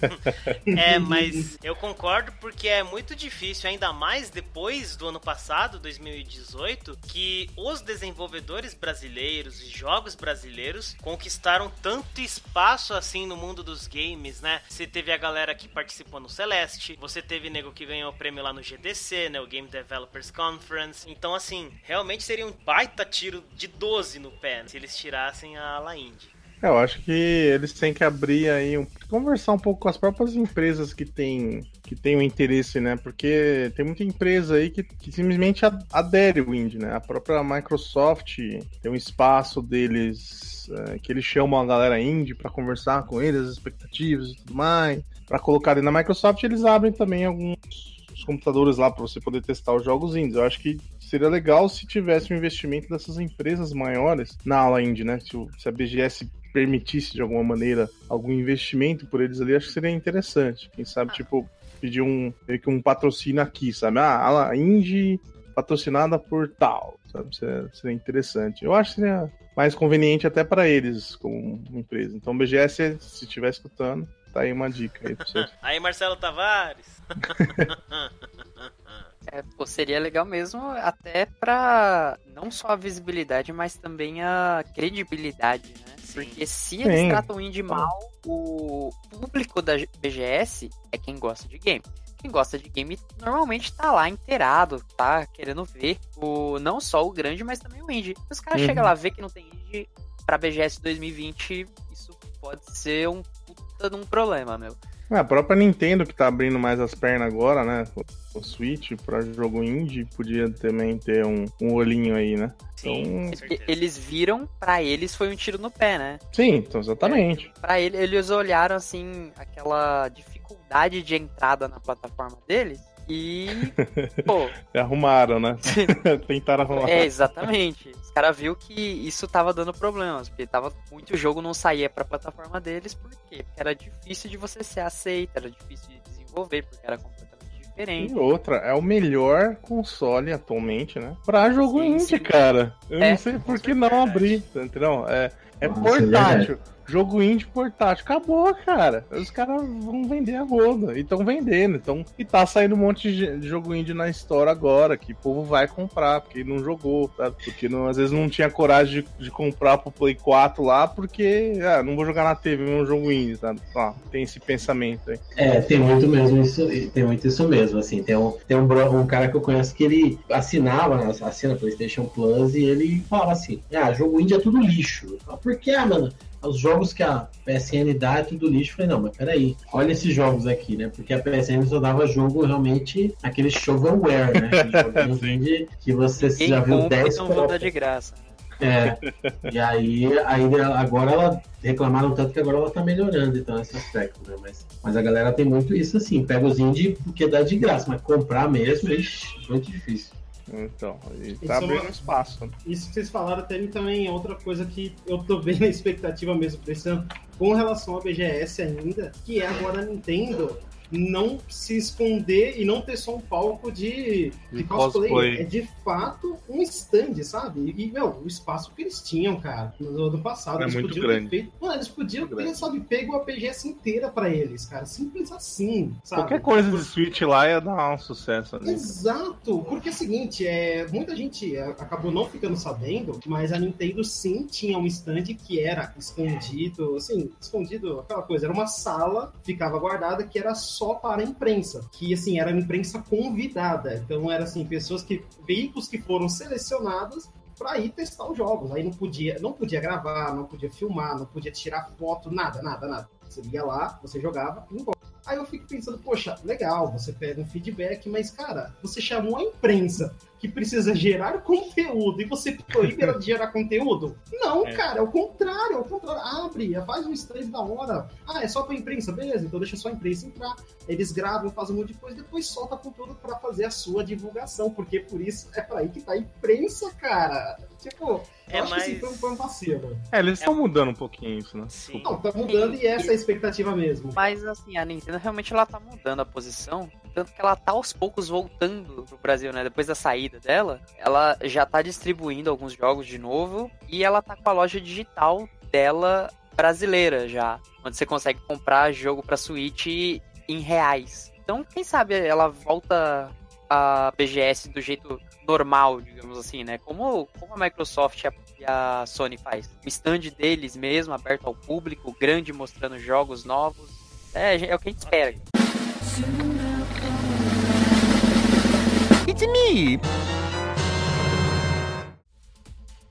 é, mas eu concordo porque é muito difícil, ainda mais depois do ano passado, 2018, que os desenvolvedores brasileiros e jogos brasileiros conquistaram tanto espaço assim no mundo dos games, né? Você teve a galera que participou no Celeste, você teve nego que ganhou o prêmio lá no GDC, né? O Game Developers Conference. Então, assim, realmente seria um baita tiro de 12 no pé, se eles tirassem a ala indie. É, eu acho que eles têm que abrir aí, um, conversar um pouco com as próprias empresas que têm que tem o interesse, né? Porque tem muita empresa aí que, que simplesmente adere o indie, né? A própria Microsoft tem um espaço deles é, que eles chamam a galera indie para conversar com eles, as expectativas e tudo mais. Para colocar na Microsoft, eles abrem também alguns computadores lá para você poder testar os jogos indies. Eu acho que seria legal se tivesse um investimento dessas empresas maiores na ala indie, né? Se, se a BGS permitisse de alguma maneira algum investimento por eles ali, acho que seria interessante. Quem sabe, ah. tipo, pedir um, um patrocínio aqui, sabe? Ah, a indie patrocinada por tal, sabe? Seria, seria interessante. Eu acho que seria mais conveniente até para eles como uma empresa. Então, BGS, se estiver escutando, tá aí uma dica aí pra você. aí, Marcelo Tavares. É, pô, seria legal mesmo até pra não só a visibilidade, mas também a credibilidade, né? Porque se eles Sim. tratam o indie mal, o público da BGS é quem gosta de game. Quem gosta de game normalmente tá lá inteirado, tá querendo ver o não só o grande, mas também o indie. Os caras uhum. chegam lá ver que não tem indie pra BGS 2020, isso pode ser um puta de um problema, meu. É, a própria Nintendo que tá abrindo mais as pernas agora, né? O Switch para jogo indie podia também ter um, um olhinho aí, né? Sim, então... eles viram, para eles foi um tiro no pé, né? Sim, então, exatamente. É, para ele, eles olharam assim aquela dificuldade de entrada na plataforma deles e. Pô. Arrumaram, né? Tentaram arrumar. É, exatamente. Os caras viu que isso tava dando problemas, porque tava muito jogo não saía pra plataforma deles, por quê? Porque era difícil de você ser aceito, era difícil de desenvolver, porque era completamente diferente. E outra, é o melhor console atualmente, né? Pra jogo sim, indie, sim. cara. Eu é, não sei por que não abrir, entendeu? É, é Nossa, portátil. É Jogo indie portátil. Acabou, cara. Os caras vão vender a roda. E estão vendendo. Então, e tá saindo um monte de jogo indie na Store agora, que o povo vai comprar, porque não jogou, sabe? Porque não, às vezes não tinha coragem de, de comprar pro Play 4 lá, porque ah, não vou jogar na TV um jogo indie? Ah, tem esse pensamento aí. É, tem muito mesmo isso, tem muito isso mesmo, assim. Tem um, tem um, um cara que eu conheço que ele assinava, assina PlayStation Plus e ele fala assim: ah, jogo indie é tudo lixo. Por que, mano? Os jogos que a PSN dá é tudo lixo. Eu falei, não, mas peraí, olha esses jogos aqui, né? Porque a PSN só dava jogo realmente, aquele shovelware, né? Aquele que você Quem já viu 10 não de graça. É, e aí, aí agora ela reclamaram tanto que agora ela tá melhorando então esse aspecto, né? Mas, mas a galera tem muito isso assim, pega os indie porque dá de graça, mas comprar mesmo, ixi, muito difícil. Então, e tá isso abrindo é espaço. Né? Isso que vocês falaram tem também outra coisa que eu tô bem na expectativa mesmo pra esse ano, com relação à BGS ainda, que é agora a Nintendo não se esconder e não ter só um palco de, de, cosplay. cosplay. É de fato um stand, sabe? E, meu, o espaço que eles tinham, cara, no ano passado. É eles muito podiam grande. ter feito. Mano, eles podiam Muito ter, grande. sabe, pego a PGS inteira pra eles, cara. Simples assim, sabe? Qualquer coisa de Switch lá ia dar um sucesso ali. Exato, porque é o seguinte, é, muita gente é, acabou não ficando sabendo, mas a Nintendo sim tinha um stand que era escondido, assim, escondido, aquela coisa, era uma sala, ficava guardada, que era só para a imprensa, que assim, era a imprensa convidada, então era assim, pessoas que, veículos que foram selecionados para ir testar os jogos, aí não podia, não podia gravar, não podia filmar, não podia tirar foto, nada, nada, nada. Você ia lá, você jogava e. Aí eu fico pensando, poxa, legal, você pega um feedback, mas, cara, você chamou a imprensa que precisa gerar conteúdo e você proíbe ela de gerar conteúdo? Não, É. cara, é o contrário, é o contrário. Abre, faz um stand da hora. Ah, é só pra imprensa, beleza, então deixa só a imprensa entrar. Eles gravam, fazem um monte de coisa, depois solta conteúdo pra fazer a sua divulgação, porque por isso é pra aí que tá a imprensa, cara. Tipo, eu É acho que assim, mais- foi um, foi um vacilo. É, eles estão mudando um pouquinho isso, né? Sim. Não, tá mudando e essa é a expectativa mesmo. Mas assim, a Nintendo realmente ela tá mudando a posição, tanto que ela tá aos poucos voltando pro Brasil, né? Depois da saída dela, ela já tá distribuindo alguns jogos de novo e ela tá com a loja digital dela brasileira já, onde você consegue comprar jogo pra Switch em reais. Então, quem sabe ela volta a BGS do jeito normal, digamos assim, né? Como, como a Microsoft e a, Sony faz. O stand deles mesmo, aberto ao público, grande, mostrando jogos novos. É, é o que a gente espera. It's me!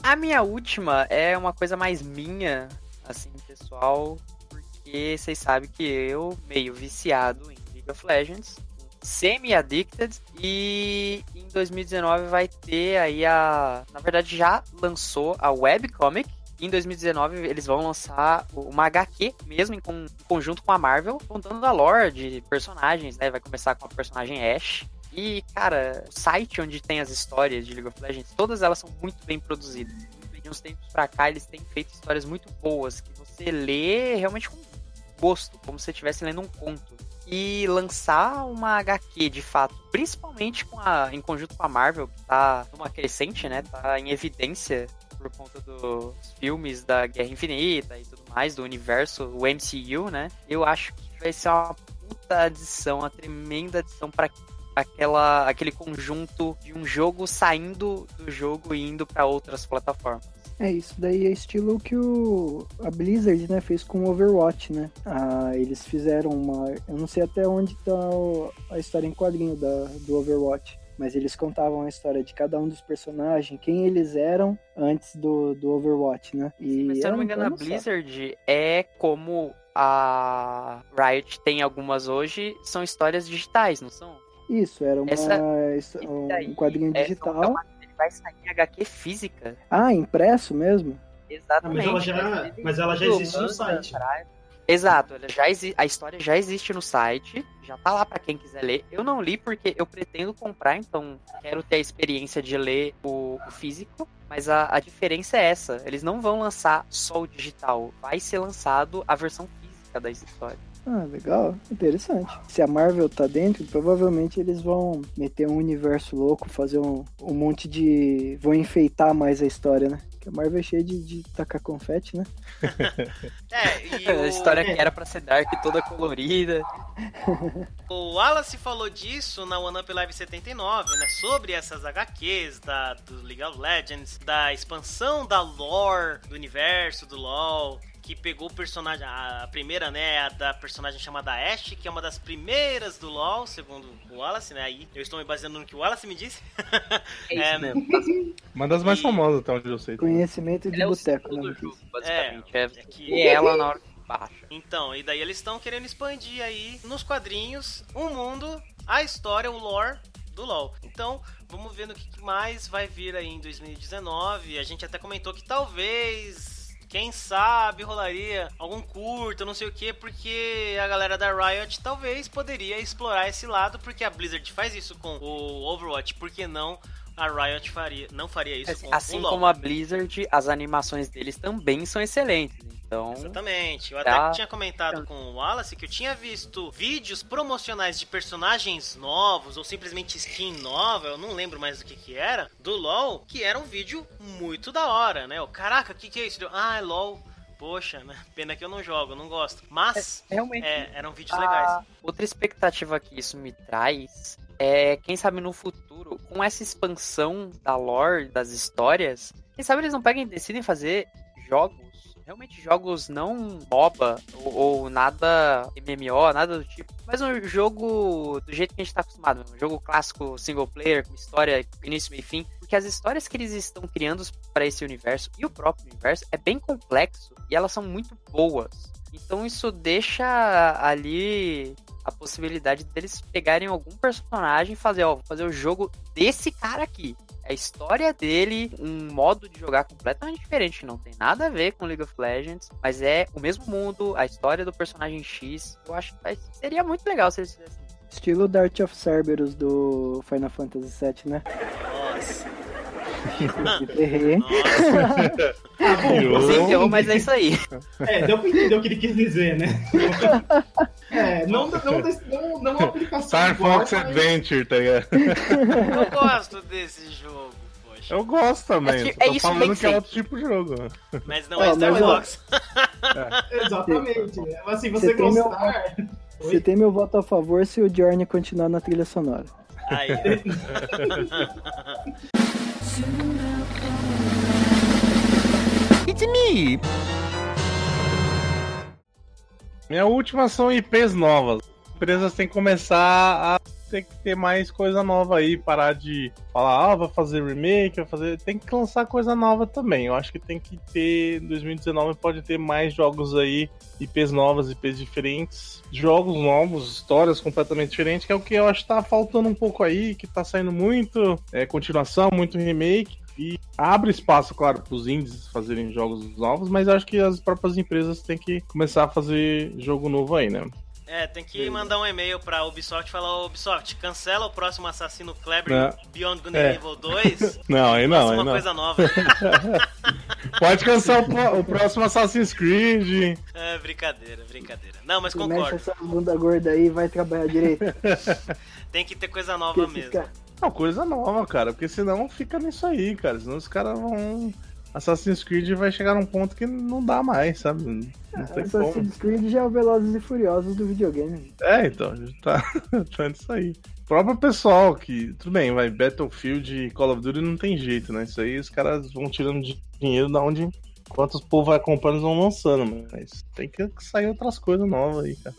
A minha última é uma coisa mais minha, assim, pessoal, porque vocês sabem que eu, meio viciado em League of Legends, semi-addicted, e em 2019 vai ter aí a. Na verdade, já lançou a webcomic. Em 2019 eles vão lançar uma HQ mesmo em, con- em conjunto com a Marvel, contando a lore de personagens, né? Vai começar com a personagem Ash. E, cara, o site onde tem as histórias de League of Legends, todas elas são muito bem produzidas. De uns tempos pra cá, eles têm feito histórias muito boas, que você lê realmente com gosto, como se você estivesse lendo um conto. E lançar uma HQ, de fato, principalmente com a, em conjunto com a Marvel, que tá numa crescente, né? Tá em evidência por conta dos filmes da Guerra Infinita e tudo mais, do universo, o MCU, né? Eu acho que vai ser uma puta adição, uma tremenda adição para aquela aquele conjunto de um jogo saindo do jogo e indo para outras plataformas. É, isso daí é estilo que o, a Blizzard, né, fez com o Overwatch, né? Ah, eles fizeram uma... Eu não sei até onde tá o- a história em quadrinho da, do Overwatch, mas eles contavam a história de cada um dos personagens, quem eles eram antes do, do Overwatch, né? E Mas se eu não me engano, a só. Blizzard é como a Riot tem algumas hoje, são histórias digitais, não são? Isso, era uma, Essa- isso- um daí quadrinho é- digital. é uma- ele vai sair em HQ física. Ah, impresso mesmo? Exatamente. Mas ela já- mas ela já existe no site. Exato, ela já exi- a história já existe no site, já tá lá pra quem quiser ler. Eu não li porque eu pretendo comprar, então quero ter a experiência de ler o, o físico. Mas a, a diferença é essa: eles não vão lançar só o digital, vai ser lançado a versão física da história. Ah, legal, interessante. Se a Marvel tá dentro, provavelmente eles vão meter um universo louco, fazer um, um monte de. vão enfeitar mais a história, né? Porque a Marvel é cheia de, de tacar confete, né? É, e A o, história que era pra ser dark, toda colorida. o Wallace falou disso na One Up Live 79, né? Sobre essas HQs da, do League of Legends, da expansão da lore do universo do LoL. Que pegou o personagem, a primeira, né, a da personagem chamada Ashe, que é uma das primeiras do LoL, segundo o Wallace, né? Aí eu estou me baseando no que o Wallace me disse. É isso É, mesmo. Uma das mais E- famosas, até onde eu sei. Conhecimento de é o boteco, né? do jogo, basicamente. É, é que- e ela na hora que baixa. Então, e daí eles estão querendo expandir aí nos quadrinhos o mundo, a história, o lore do LoL. Então, vamos ver no que mais vai vir aí em 2019. A gente até comentou que talvez, quem sabe, rolaria algum curto, não sei o que, porque a galera da Riot talvez poderia explorar esse lado, porque a Blizzard faz isso com o Overwatch, por que não a Riot faria, não faria isso Assim, com assim o LoL. como a Blizzard, as animações deles também são excelentes. Então, Exatamente. Eu Tá. até tinha comentado com o Wallace que eu tinha visto vídeos promocionais de personagens novos ou simplesmente skin nova, eu não lembro mais do que que era, do LoL, que era um vídeo muito da hora, né? O caraca, o que que é isso? Ah, é LoL. Poxa, né? Pena que eu não jogo, eu não gosto. Mas realmente, é, eram vídeos a- legais. outra expectativa que isso me traz é, quem sabe no futuro, com essa expansão da lore, das histórias, quem sabe eles não pegam e decidem fazer jogos, realmente jogos não MOBA ou, ou nada MMO, nada do tipo, mas um jogo do jeito que a gente tá acostumado, um jogo clássico single player, com história, início, meio e fim, porque as histórias que eles estão criando para esse universo e o próprio universo é bem complexo e elas são muito boas. Então isso deixa ali a possibilidade deles pegarem algum personagem e fazer, ó, vou fazer o jogo desse cara aqui. A história dele, um modo de jogar completamente diferente, não tem nada a ver com League of Legends, mas é o mesmo mundo, a história do personagem X. Eu acho que seria muito legal se eles fizessem. Estilo Dart of Cerberus do Final Fantasy VII, né? Nossa. Terror. Nossa. Você entendeu, mas é isso aí. É, deu pra entender o que ele quis dizer, né? É, não, não, não, não, não aplicação Star igual, Fox mas- Adventure, tá ligado? Eu gosto desse jogo, poxa. Eu gosto também. É tô é isso falando que é outro tipo de jogo. Mas não Ó, é Star mas, Fox. Exatamente. Assim, você, Você tem meu- gostar. Você tem meu voto a favor se o Journey continuar na trilha sonora. Aí. Minha última são IPs novas. Empresas têm que começar a ter que ter mais coisa nova aí, parar de falar, ah, vai fazer remake, vai fazer. Tem que lançar coisa nova também. Eu acho que tem que ter. Em 2019 pode ter mais jogos aí, IPs novas, IPs diferentes, jogos novos, histórias completamente diferentes, que é o que eu acho que tá faltando um pouco aí, que tá saindo muito é, continuação, muito remake. E abre espaço, claro, para os indies fazerem jogos novos, mas acho que as próprias empresas têm que começar a fazer jogo novo aí, né? É, tem que mandar um e-mail pra Ubisoft e falar, "Ô, Ubisoft, cancela o próximo Assassino Kleber É. Beyond Good É. Evil 2. Não, aí não, aí uma não. coisa nova. Pode cancelar o, próximo Assassin's Creed. É, brincadeira, brincadeira. Não, mas Se mexe concordo. essa bunda gorda aí vai trabalhar direito. Tem que ter coisa nova mesmo. caras- Não, coisa nova, cara, porque senão fica nisso aí, cara. Senão os caras vão. Assassin's Creed vai chegar num ponto que não dá mais, sabe? Não tem como. Assassin's Creed já é o Velozes e Furiosos do videogame. É, então, tá, tá nisso aí. O próprio pessoal que. Tudo bem, vai, Battlefield e Call of Duty não tem jeito, né? Isso aí os caras vão tirando di- dinheiro da onde. Enquanto os povo vai comprando, eles vão lançando, mas tem que sair outras coisas novas aí, cara.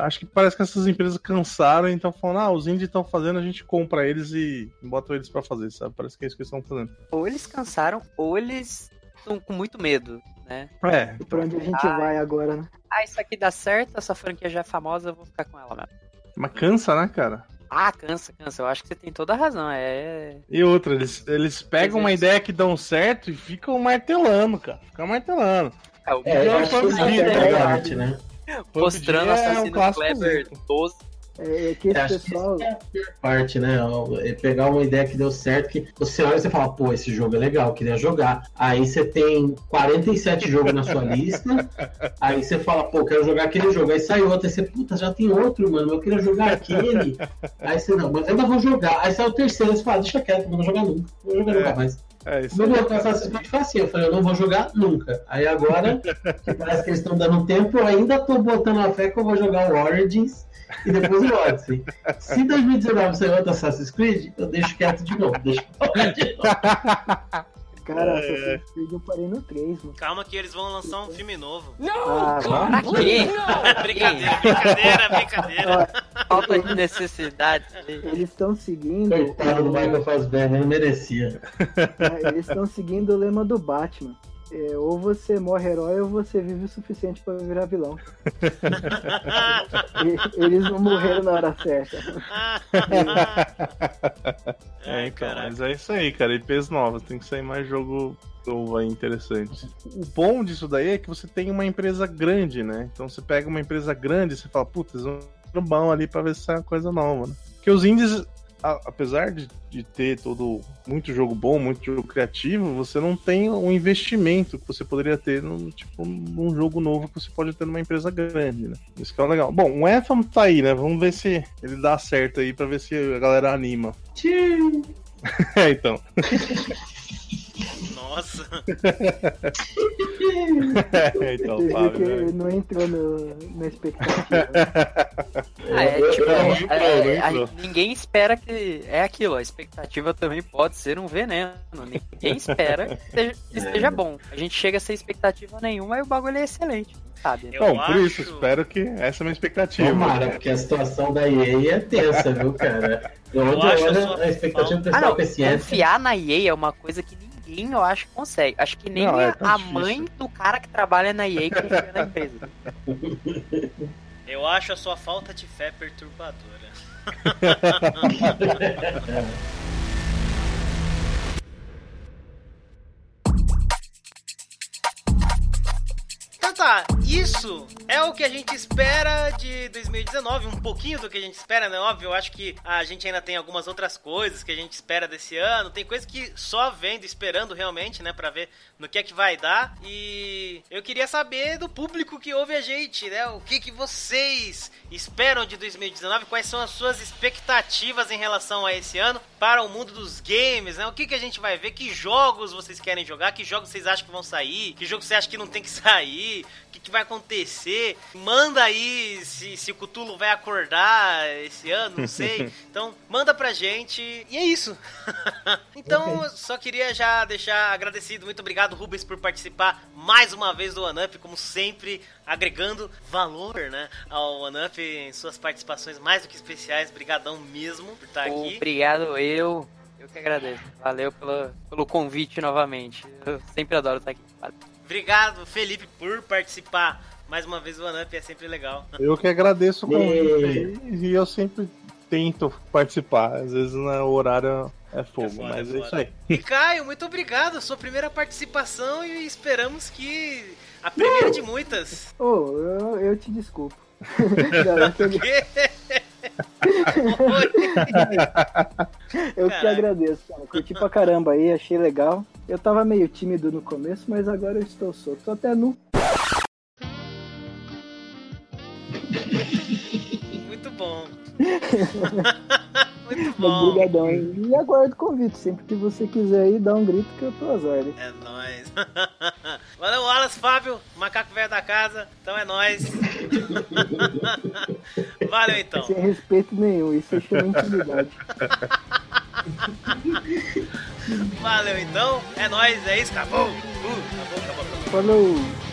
Acho que parece que essas empresas cansaram e estão falando, ah, os indies estão fazendo, a gente compra eles e bota eles pra fazer, sabe? Parece que é isso que eles estão fazendo. Ou eles cansaram, ou eles estão com muito medo, né? É, E pra onde a gente Ah. vai agora, né? Ah, isso aqui dá certo, essa franquia já é famosa, eu vou ficar com ela mesmo. mas cansa, né, cara? Ah, cansa, cansa. Eu acho que você tem toda a razão. É. E outra, eles, eles pegam uma ideia que dão certo e ficam martelando, cara. Ficam martelando. É, o É, eu acho que isso PUBG, é a ligado? parte, né? Mostrando é um Assassino clássico Kleber exemplo. 12. É, é que Eu esse acho que pessoal. isso é a pior parte, né? É pegar uma ideia que deu certo, que você olha e você fala, pô, esse jogo é legal, eu queria jogar. Aí você tem 47 jogos na sua lista, aí você fala, pô, quero jogar aquele jogo. Aí sai outro, aí você, puta, já tem outro, mano, eu queria jogar aquele. Aí você, não, mas eu ainda vou jogar. Aí sai o terceiro, você fala, deixa quieto, não vou jogar nunca. Não vou jogar É. nunca mais. É isso. No meu caso, Assassin's Creed foi assim, eu falei, eu não vou jogar nunca. Aí agora, que parece que eles estão dando tempo, eu ainda tô botando a fé que eu vou jogar o Origins e depois o Odyssey. Se 2019 sair outro Assassin's Creed, eu deixo quieto de novo. Deixo de novo. Cara, É. Assassin's Creed eu parei no 3, mano. Calma que eles vão lançar um filme novo. Ah, Pra quê? brincadeira, brincadeira, brincadeira. Falta de necessidade. eles estão seguindo. Coitado do Michael Fassbender, não merecia. É, eles estão seguindo o lema do Batman. É, ou você morre herói ou você vive o suficiente pra virar vilão. E- eles não morreram na hora certa. É, então, mas é isso aí, cara. IPs novas, tem que sair mais jogo novo aí interessante. O bom disso daí é que você tem uma empresa grande, né? Então você pega uma empresa grande e você fala, putz, eles vão bom ali pra ver se sai uma coisa nova, né? Porque os indies, a- apesar de, de ter todo muito jogo bom, muito jogo criativo, você não tem um investimento que você poderia ter num, tipo, num jogo novo que você pode ter numa empresa grande, né? Isso que é legal. Bom, o Anthem tá aí, né? Vamos ver se ele dá certo aí pra ver se a galera anima. é, então. Nossa. É, então, Fábio. né? ele não entrou no, na expectativa. Ah, é, Eu- tipo, eu- é, entrou, é, não a- entrou. ninguém espera que. É aquilo, a expectativa também pode ser um veneno. Ninguém espera que esteja, que esteja bom. A gente chega sem expectativa nenhuma e o bagulho é excelente, sabe? Eu Bom, por isso, acho- espero que essa é a minha expectativa. Tomara, porque a situação da EA é tensa, viu, cara? Onde Eu acho a sua a expectativa falta- Ah, não, confiar na EA é uma coisa que ninguém, eu acho, consegue. Acho que nem Não, é, a, difícil. mãe do cara que trabalha na EA confia na empresa. Eu acho a sua falta de fé perturbadora. Então tá, isso é o que a gente espera de 2019, um pouquinho do que a gente espera, né? Óbvio, eu acho que a gente ainda tem algumas outras coisas que a gente espera desse ano, tem coisas que só vendo, esperando realmente, né, pra ver no que é que vai dar. E eu queria saber do público que ouve a gente, né? O que que vocês esperam de 2019? Quais são as suas expectativas em relação a esse ano para o mundo dos games, né? O que que a gente vai ver? Que jogos vocês querem jogar? Que jogos vocês acham que vão sair? Que jogo você acha que não tem que sair? O que, que vai acontecer? Manda aí se, se o Cutulo vai acordar esse ano, não sei. Então, manda pra gente. E é isso. então, Ok. só queria já deixar agradecido. Muito obrigado, Rubens, por participar mais uma vez do OneUp, como sempre, agregando valor, né, ao OneUp em suas participações mais do que especiais. Obrigadão mesmo por estar aqui. Obrigado, eu. Eu que agradeço. Valeu pelo, pelo convite novamente. Eu sempre adoro estar aqui. Valeu. Obrigado, Felipe, por participar mais uma vez do OneUp. É sempre legal. Eu que agradeço o convite e eu sempre tento participar. Às vezes né, o horário é fogo, É foda, mas é é isso aí. E Caio, muito obrigado. Sua primeira participação e esperamos que a primeira de muitas. Ô, eu, eu te desculpo. Não, eu, tô- eu que Caraca. agradeço, cara. Curti pra caramba aí, achei legal. Eu tava meio tímido no começo, mas agora eu estou solto. Tô até nu. Muito bom. Muito bom. Obrigadão, hein? E aguardo o convite. Sempre que você quiser aí, dá um grito que eu tô às ordens. É nóis. Valeu, Wallace, Fábio, macaco velho da casa. Então é nóis. Valeu então. Sem respeito nenhum, isso chama intimidade. Valeu então. É nóis, é isso. Acabou. Uh, acabou, acabou, acabou. Falou!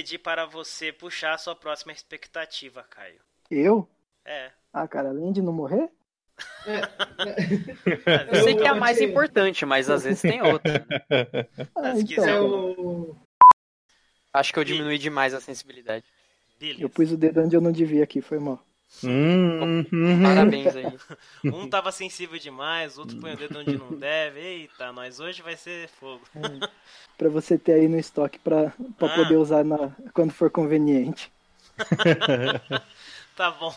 Pedir para você puxar a sua próxima expectativa, Caio. Eu? É. Ah, cara, além de não morrer? Eu sei que é a mais achei- importante, mas às vezes tem outra. né? Ah, Se então, quiser, É eu- o. Acho que eu diminui demais a sensibilidade. Beleza. eu pus o dedo onde eu não devia aqui, foi mal. Hum, hum, Parabéns aí. Um tava sensível demais, outro põe o dedo onde não deve. Eita, nós hoje vai ser fogo. Pra você ter aí no estoque pra Ah. poder usar na, quando for conveniente. Tá bom.